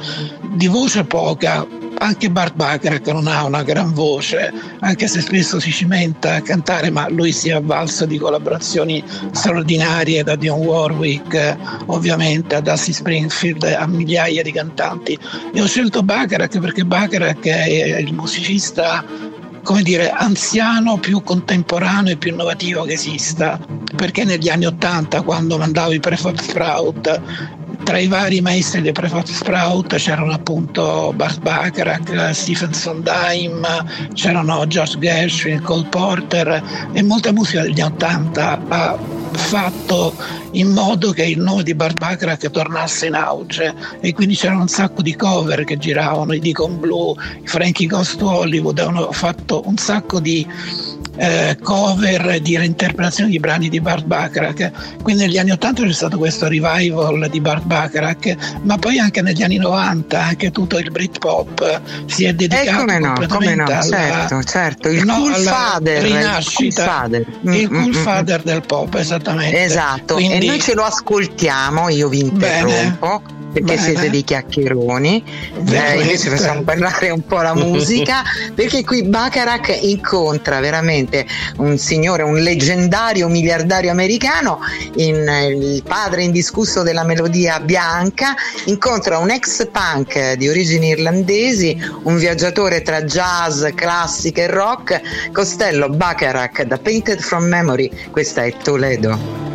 di voce poca. Anche Bart Bacharach non ha una gran voce, anche se spesso si cimenta a cantare, ma lui si è avvalso di collaborazioni straordinarie da Dion Warwick, ovviamente a Dusty Springfield, a migliaia di cantanti. E ho scelto Bacharach perché Bacharach è il musicista come dire, anziano, più contemporaneo e più innovativo che esista. Perché negli anni Ottanta, quando mandavo i Prefab Sprout, tra i vari maestri dei Prefab Sprout c'erano appunto Bart Bacharach, Stephen Sondheim, c'erano George Gershwin, Cole Porter e molta musica degli anni Ottanta ha fatto in modo che il nome di Bart Bacharach tornasse in auge e quindi c'erano un sacco di cover che giravano, i Deacon Blue, i Frankie Ghost Hollywood, hanno fatto un sacco di eh, cover di reinterpretazioni di brani di Bart Bacharach. Quindi negli anni 80 c'è stato questo revival di Bart Bacharach, ma poi anche negli anni 90 anche tutto il Britpop si è E dedicato come no, come no, alla, certo, certo, il no, cool father, rinascita, il cool father. il Mm, cool mm, mm, father del pop, esattamente. Esatto, Quindi- e noi ce lo ascoltiamo, io vi interrompo. Perché Bene. siete dei chiacchieroni, eh, invece facciamo parlare un po' la <laughs> musica, perché qui Bacharach incontra veramente un signore, un leggendario miliardario americano, in- il padre indiscusso della melodia bianca, incontra un ex punk di origini irlandesi, un viaggiatore tra jazz, classica e rock, Costello Bacharach da Painted from Memory, questa è Toledo.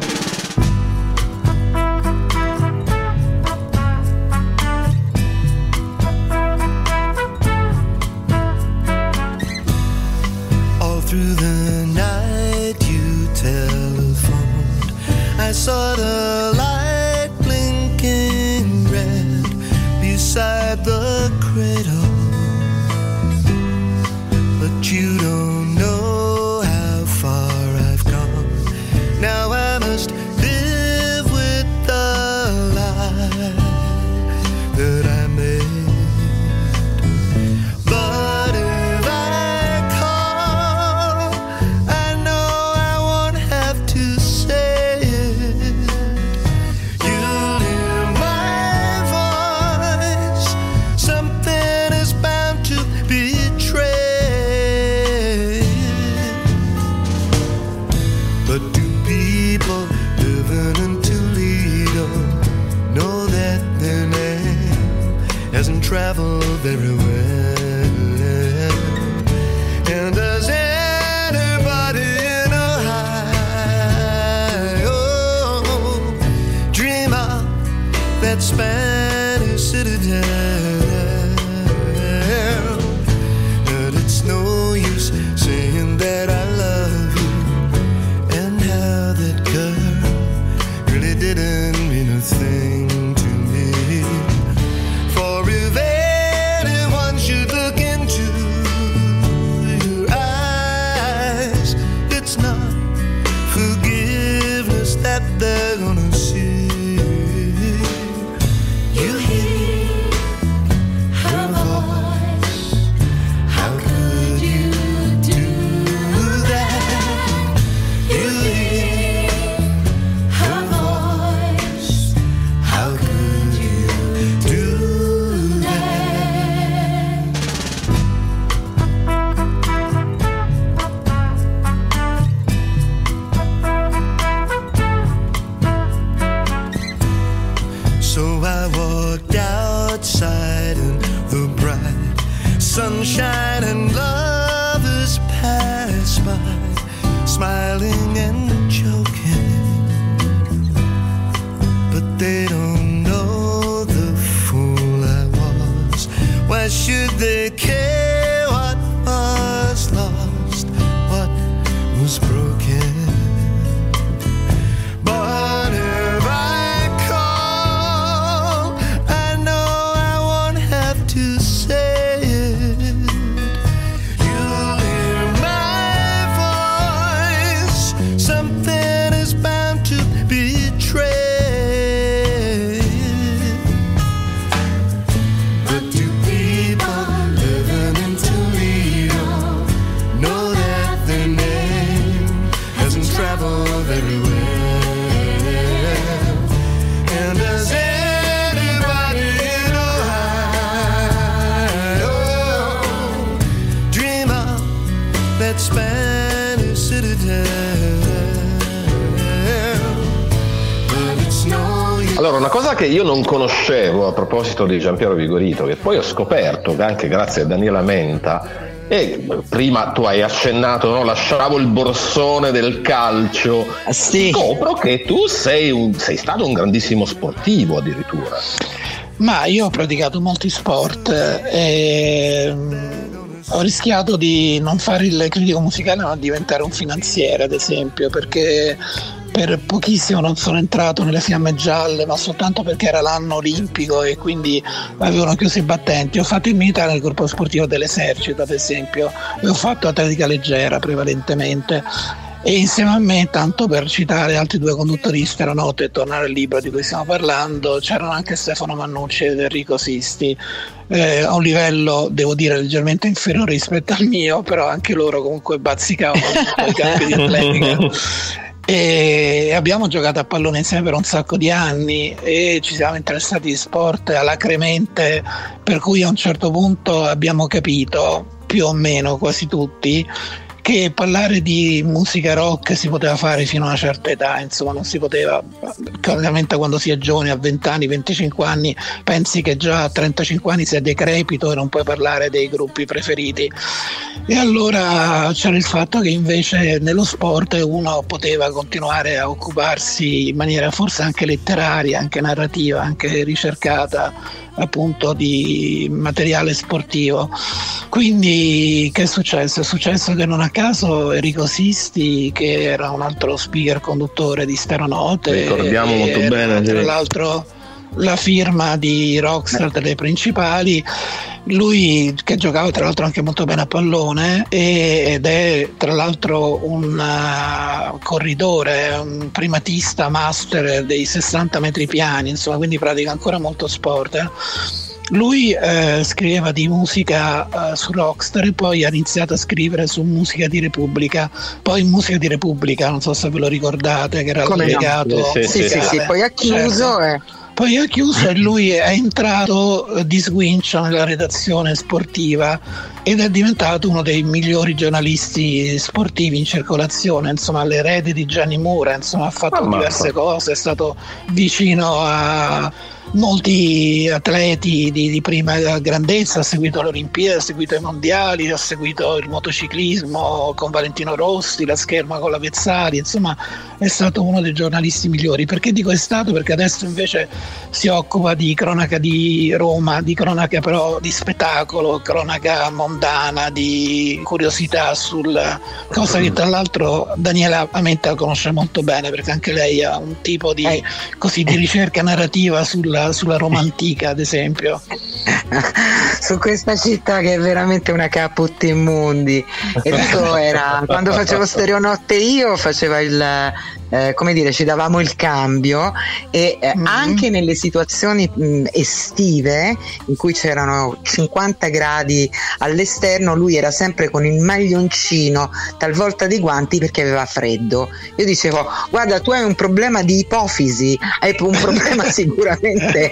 Sunshine che io non conoscevo a proposito di Giampiero Vigorito, che poi ho scoperto anche grazie a Daniela Menta, e prima tu hai accennato, no? lasciavo il borsone del calcio, Sì. scopro che tu sei, un- sei stato un grandissimo sportivo addirittura. Ma io ho praticato molti sport e mm, ho rischiato di non fare il critico musicale ma diventare un finanziere ad esempio perché per pochissimo non sono entrato nelle fiamme gialle ma soltanto perché era l'anno olimpico e quindi avevano chiuso i battenti. Ho fatto il militare nel corpo sportivo dell'esercito ad esempio e ho fatto atletica leggera prevalentemente. E insieme a me, tanto per citare altri due conduttori stereonote e tornare al libro di cui stiamo parlando, c'erano anche Stefano Mannucci ed Enrico Sisti, eh, a un livello, devo dire, leggermente inferiore rispetto al mio, però anche loro comunque bazzicavano i <laughs> campi di atletica. E abbiamo giocato a pallone insieme per un sacco di anni e ci siamo interessati di sport alacremente, per cui a un certo punto abbiamo capito, più o meno quasi tutti, che parlare di musica rock si poteva fare fino a una certa età, insomma non si poteva, ovviamente quando si è giovane a 20 anni, 25 anni, pensi che già a 35 anni sei decrepito e non puoi parlare dei gruppi preferiti. E allora c'era il fatto che invece nello sport uno poteva continuare a occuparsi in maniera forse anche letteraria, anche narrativa, anche ricercata appunto di materiale sportivo. Quindi che è successo? È successo che non a caso Enrico Sisti, che era un altro speaker conduttore di Stereonote, Ricordiamo e molto bene, tra l'altro la firma di Rockstar delle principali lui che giocava tra l'altro anche molto bene a pallone ed è tra l'altro un uh, corridore, un primatista master dei 60 metri piani, insomma, quindi pratica ancora molto sport. eh. Lui eh, scriveva di musica eh, su Rockstar e poi ha iniziato a scrivere su musica di Repubblica. Poi musica di Repubblica, non so se ve lo ricordate, che era Come no? Sì, Sì, sì, sì, poi ha chiuso Certo. e Poi ha chiuso e lui è entrato eh, di sguincio nella redazione sportiva ed è diventato uno dei migliori giornalisti sportivi in circolazione, insomma l'erede di Gianni Mura, insomma ha fatto Ammazza. diverse cose, è stato vicino a molti atleti di, di prima grandezza, ha seguito le Olimpiadi, ha seguito i mondiali, ha seguito il motociclismo con Valentino Rossi, la scherma con la Vezzali, insomma è stato uno dei giornalisti migliori. Perché dico è stato? Perché adesso invece si occupa di cronaca di Roma, di cronaca però di spettacolo, cronaca mondana, di curiosità sul cosa che tra l'altro Daniela Amenta conosce molto bene perché anche lei ha un tipo di, così, di ricerca narrativa sulla, sulla Roma <laughs> antica ad esempio. su questa città che è veramente una caput immundi. E dico, era quando facevo <laughs> stereonotte io faceva il eh, come dire, ci davamo il cambio e eh, Mhm. anche nelle situazioni mh, estive in cui c'erano 50 gradi all'esterno, lui era sempre con il maglioncino, talvolta dei guanti perché aveva freddo. Io dicevo, guarda, tu hai un problema di ipofisi, hai un problema <laughs> sicuramente.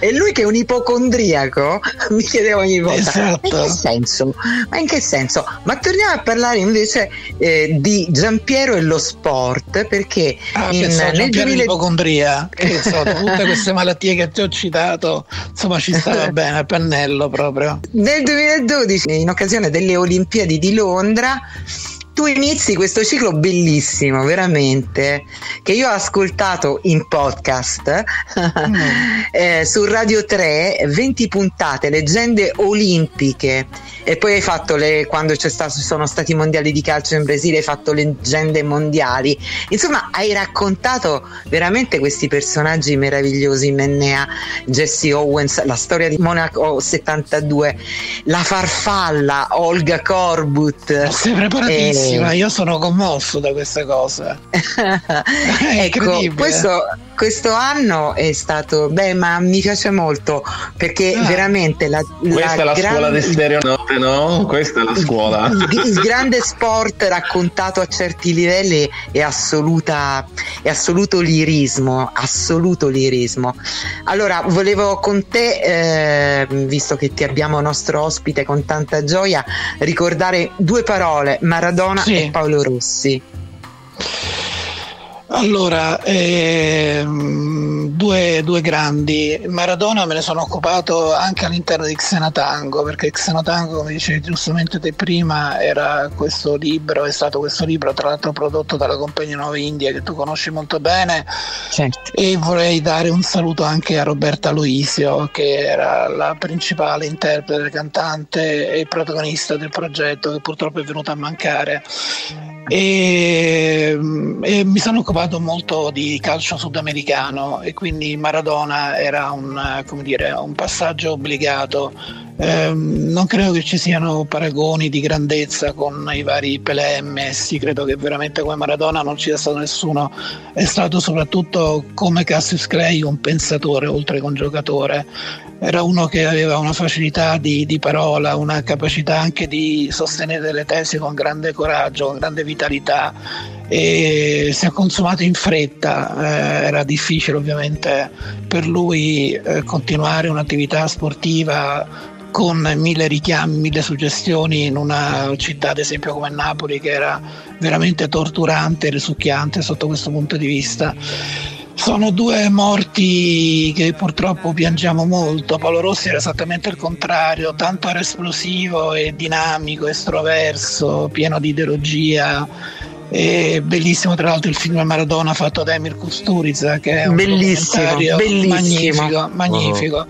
e lui che è un ipocondriaco <laughs> mi chiedeva ogni volta, Esatto. ma in che senso? Ma in che senso? Ma torniamo a parlare invece eh, di Giampiero e lo sport, perché Ah, in, nel Giampiero 2000 l'ipocondria, che so, <laughs> tutte queste malattie che ti ho citato, insomma ci stava <laughs> bene a pennello proprio. Nel 2012, in occasione delle Olimpiadi di Londra, tu inizi questo ciclo bellissimo, veramente, che io ho ascoltato in podcast <laughs> eh, su Radio 3, 20 puntate, leggende olimpiche. E poi hai fatto le, quando c'è stato, ci sono stati i mondiali di calcio in Brasile, hai fatto leggende mondiali. Insomma, hai raccontato veramente questi personaggi meravigliosi, Mennea, Jesse Owens, la storia di Monaco 72, la farfalla, Olga Corbut. Sei preparatissima, Eh, io sono commosso da queste cose. <laughs> È ecco, incredibile. questo, questo anno è stato, beh, ma mi piace molto perché Ah. veramente la, Questa è la scuola grande- di stereonotte, no? Questa è la scuola. il, il grande sport raccontato a certi livelli è assoluta è assoluto lirismo assoluto lirismo allora volevo con te eh, visto che ti abbiamo nostro ospite con tanta gioia ricordare due parole Maradona Sì. e Paolo Rossi Allora, ehm, due, due grandi. Maradona me ne sono occupato anche all'interno di Xenotango, perché Xenotango, come dicevi giustamente te prima, era questo libro, è stato questo libro tra l'altro prodotto dalla Compagnia Nuova India che tu conosci molto bene. Certo e vorrei dare un saluto anche a Roberta Luisio che era la principale interprete, cantante e protagonista del progetto che purtroppo è venuta a mancare e, e mi sono occupato molto di calcio sudamericano e quindi Maradona era un, eh, come dire, un passaggio obbligato. Ehm, non credo che ci siano paragoni di grandezza con i vari Pelé e Messi, credo che veramente come Maradona non ci sia stato nessuno, è stato soprattutto come Cassius Clay un pensatore oltre che un giocatore, era uno che aveva una facilità di, di parola, una capacità anche di sostenere delle tesi con grande coraggio, con grande vitalità e si è consumato in fretta, eh, era difficile ovviamente per lui eh, continuare un'attività sportiva con mille richiami, mille suggestioni in una città ad esempio come Napoli che era veramente torturante e risucchiante sotto questo punto di vista. Sono due morti che purtroppo piangiamo molto. Paolo Rossi era esattamente il contrario, tanto era esplosivo e dinamico, estroverso, pieno di ideologia. E bellissimo tra l'altro il film Maradona fatto da Emir Kusturica che è un Bellissimo, bellissimo. magnifico, magnifico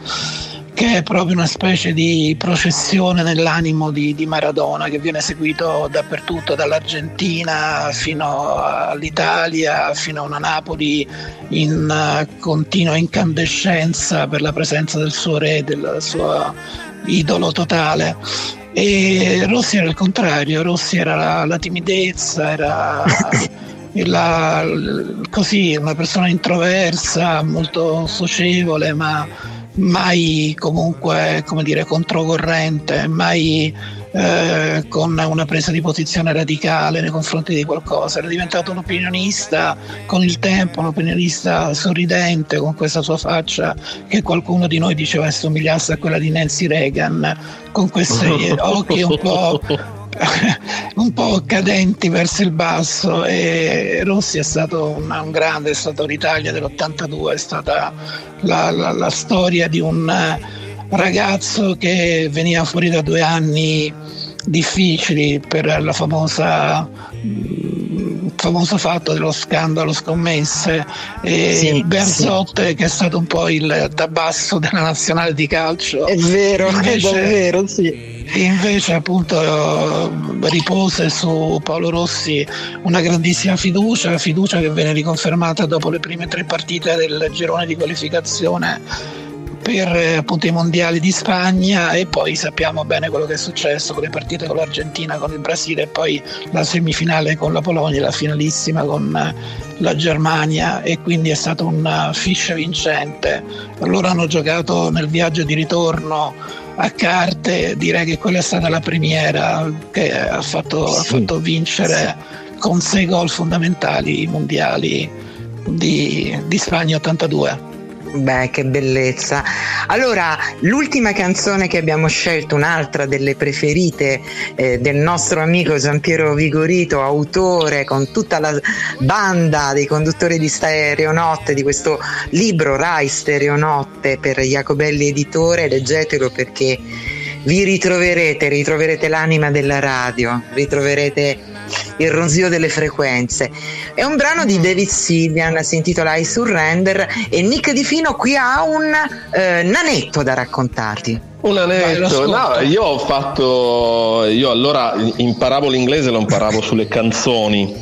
che è proprio una specie di processione nell'animo di, di Maradona che viene seguito dappertutto, dall'Argentina fino all'Italia, fino a una Napoli in eh, continua incandescenza per la presenza del suo re, del suo idolo totale. E Rossi era il contrario, Rossi era la, la timidezza, era <laughs> la- così, una persona introversa, molto socievole, ma mai comunque come dire controcorrente, mai eh, con una presa di posizione radicale nei confronti di qualcosa. Era diventato un opinionista con il tempo, un opinionista sorridente con questa sua faccia che qualcuno di noi diceva somigliasse a quella di Nancy Reagan, con questi <laughs> occhi un po' <laughs> un po' cadenti verso il basso e Rossi è stato un, grande, è stato l'Italia dell'82, è stata la, la- la storia di un eh, ragazzo che veniva fuori da due anni difficili per la famosa famoso fatto dello scandalo scommesse e Sì, Berzotte che è stato un po' il tabasso della nazionale di calcio. È vero, Invece- è davvero, sì. invece appunto ripose su Paolo Rossi una grandissima fiducia, fiducia che venne riconfermata dopo le prime tre partite del girone di qualificazione per eh, appunto i mondiali di Spagna e poi sappiamo bene quello che è successo con le partite con l'Argentina, con il Brasile e poi la semifinale con la Polonia e la finalissima con eh, la Germania e quindi è stato un eh, fish vincente. Loro hanno giocato nel viaggio di ritorno a carte, direi che quella è stata la primiera che ha fatto, ha fatto vincere con sei gol fondamentali i mondiali di, di Spagna 82. Beh, che bellezza. Allora, l'ultima canzone che abbiamo scelto, un'altra delle preferite eh, del nostro amico Giampiero Vigorito, autore con tutta la banda dei conduttori di Stereonotte, di questo libro Rai Stereonotte per Jacobelli Editore, leggetelo perché vi ritroverete, ritroverete l'anima della radio, ritroverete il ronzio delle frequenze. È un brano di David Sylvian, si intitola I Surrender e Nick Di Fino qui ha un eh, nanetto da raccontarti. Un aneddoto, ascolto. no, io ho fatto, io allora imparavo l'inglese, lo imparavo <laughs> sulle canzoni,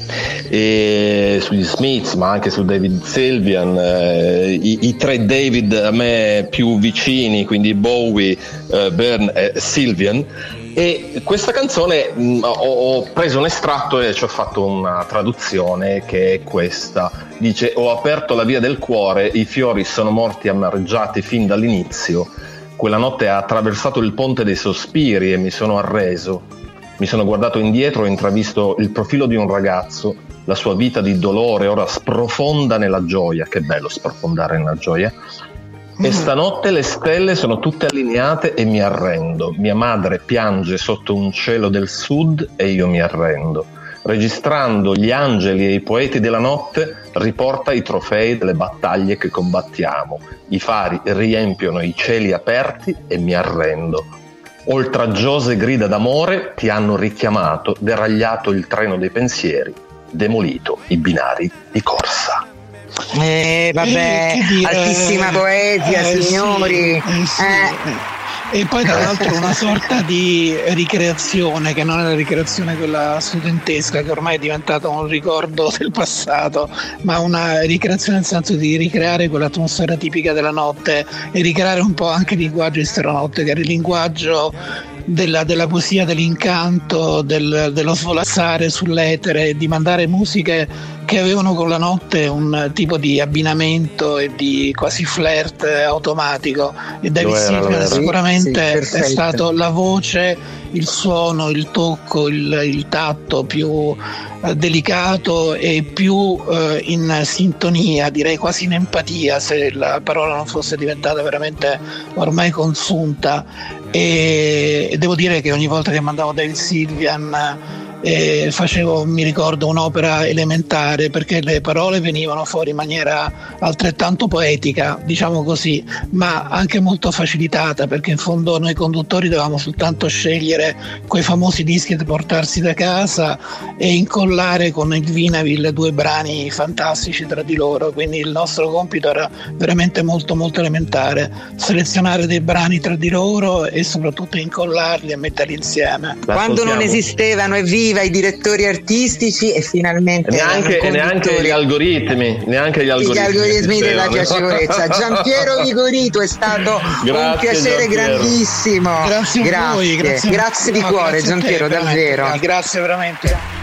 e sugli Smiths, ma anche su David Sylvian, eh, i, i tre David a me più vicini, quindi Bowie, eh, Byrne e Sylvian. E questa canzone mh, ho, ho preso un estratto e ci ho fatto una traduzione che è questa. Dice: Ho aperto la via del cuore, i fiori sono morti amareggiati fin dall'inizio. Quella notte ha attraversato il ponte dei sospiri e mi sono arreso. Mi sono guardato indietro e intravisto il profilo di un ragazzo, la sua vita di dolore ora sprofonda nella gioia. Che bello sprofondare nella gioia. E stanotte le stelle sono tutte allineate e mi arrendo. Mia madre piange sotto un cielo del sud e io mi arrendo. Registrando gli angeli e i poeti della notte, riporta i trofei delle battaglie che combattiamo. I fari riempiono i cieli aperti e mi arrendo. Oltraggiose grida d'amore ti hanno richiamato, deragliato il treno dei pensieri, demolito i binari di corsa. Eh, vabbè, Eh, altissima poesia, eh, sì, signori. eh, sì, Eh. eh. E poi tra l'altro una sorta di ricreazione che non è la ricreazione quella studentesca che ormai è diventata un ricordo del passato, ma una ricreazione nel senso di ricreare quell'atmosfera tipica della notte e ricreare un po' anche il linguaggio di Stereonotte, che era il linguaggio della, della poesia, dell'incanto, del- dello svolazzare sull'etere, di mandare musiche che avevano con la notte un tipo di abbinamento e di quasi flirt automatico. E David era. sicuramente Sì, è stato la voce, il suono, il tocco, il, il tatto più eh, delicato e più eh, in sintonia, direi quasi in empatia se la parola non fosse diventata veramente ormai consunta e, devo dire che ogni volta che mandavo David Sylvian eh, facevo, mi ricordo, un'opera elementare perché le parole venivano fuori in maniera altrettanto poetica, diciamo così, ma anche molto facilitata perché in fondo noi conduttori dovevamo soltanto scegliere quei famosi dischi da portarsi da casa e incollare con il Vinaville due brani fantastici tra di loro, quindi il nostro compito era veramente molto molto elementare, selezionare dei brani tra di loro e soprattutto incollarli e metterli insieme. Quando non esistevano, evviva, i direttori artistici e finalmente Neanche, neanche gli algoritmi, neanche gli gli algoritmi. algoritmi della piacevolezza. Giampiero <laughs> Vigorito è stato un Grazie, piacere Giampiero. grandissimo. Grazie a voi, grazie, Grazie di no, cuore, grazie Giampiero, davvero. Grazie veramente.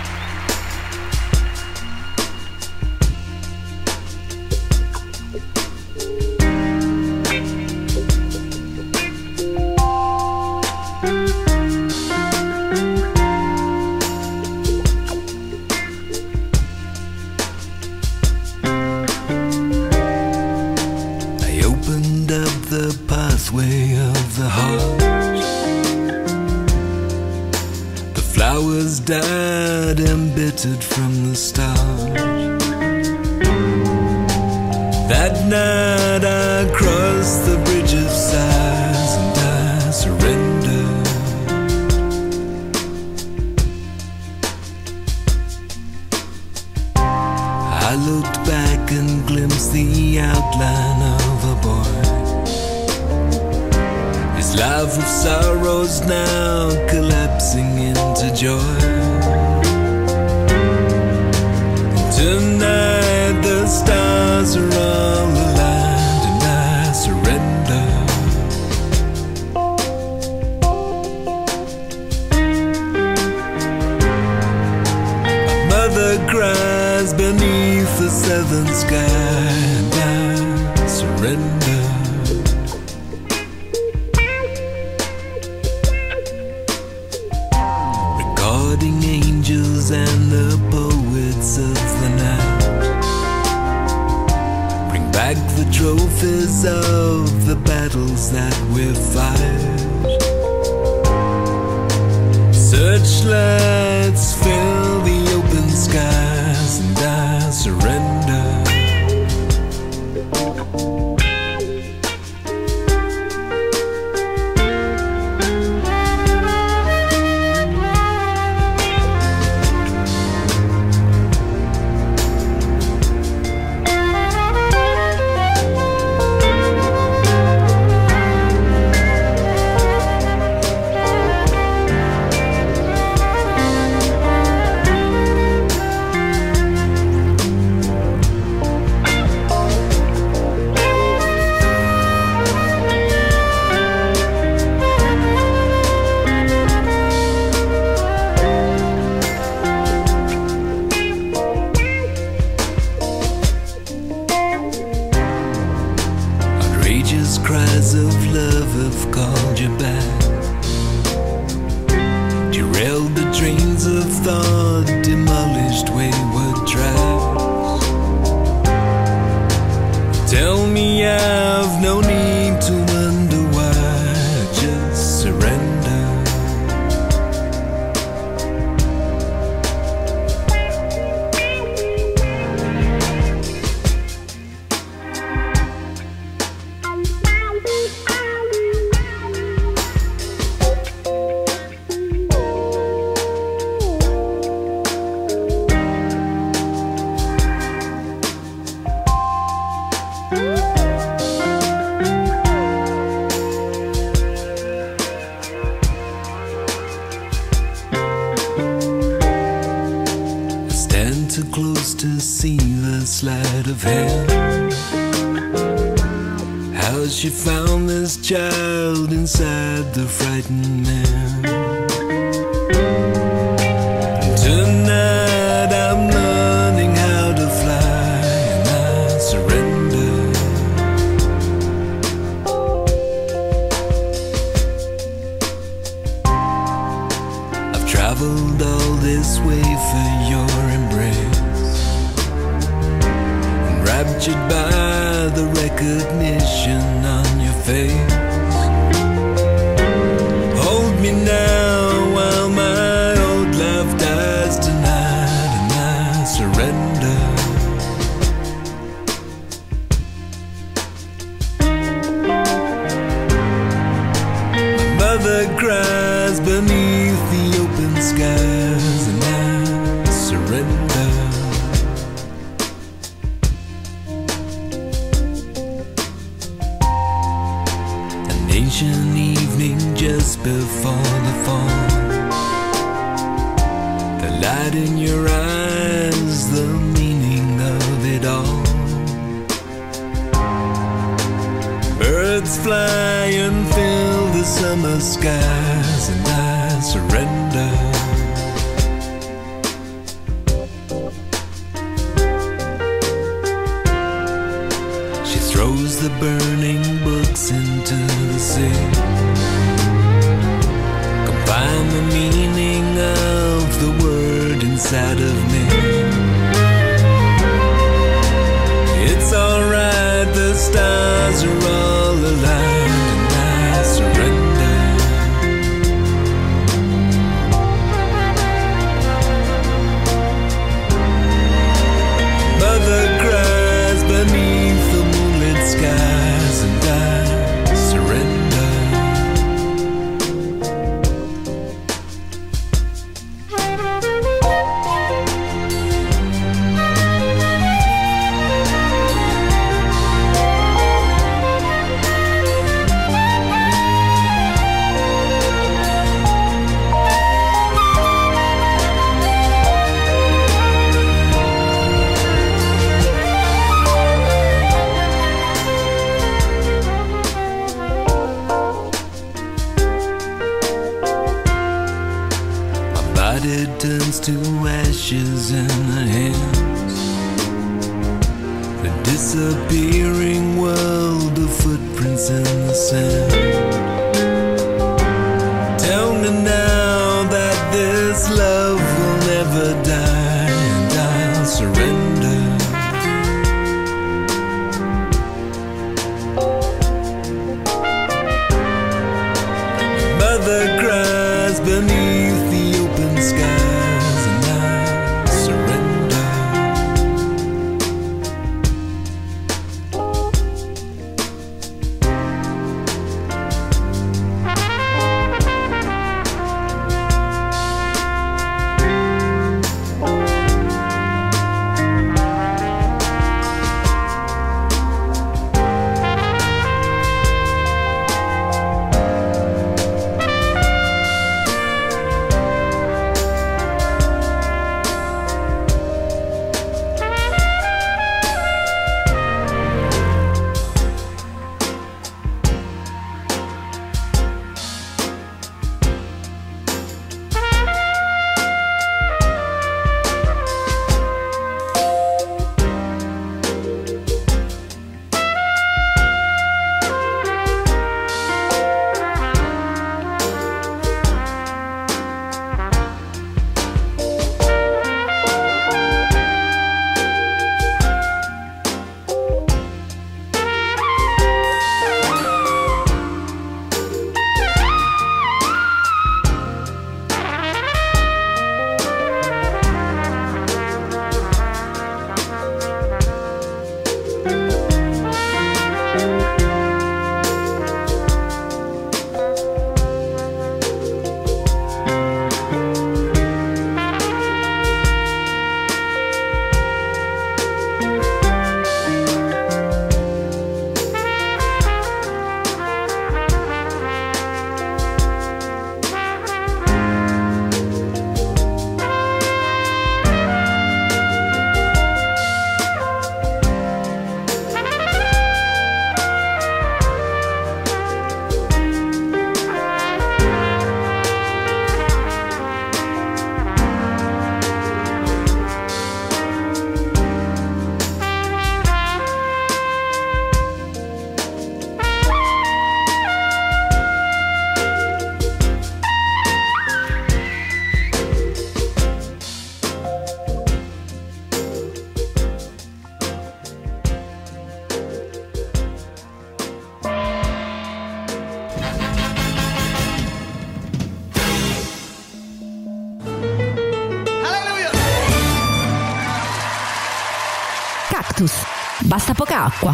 Acqua.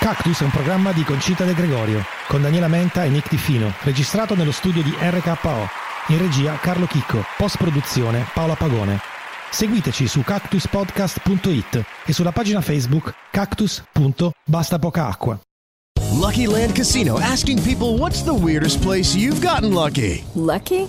Cactus è un programma di Concita De Gregorio con Daniela Menta e Nick Tifino, registrato nello studio di RKO. In regia Carlo Chicco, post produzione Paola Pagone. Seguiteci su cactuspodcast.it e sulla pagina Facebook cactus.bastapocaacqua. Lucky Land Casino asking people what's the weirdest place you've gotten lucky? Lucky?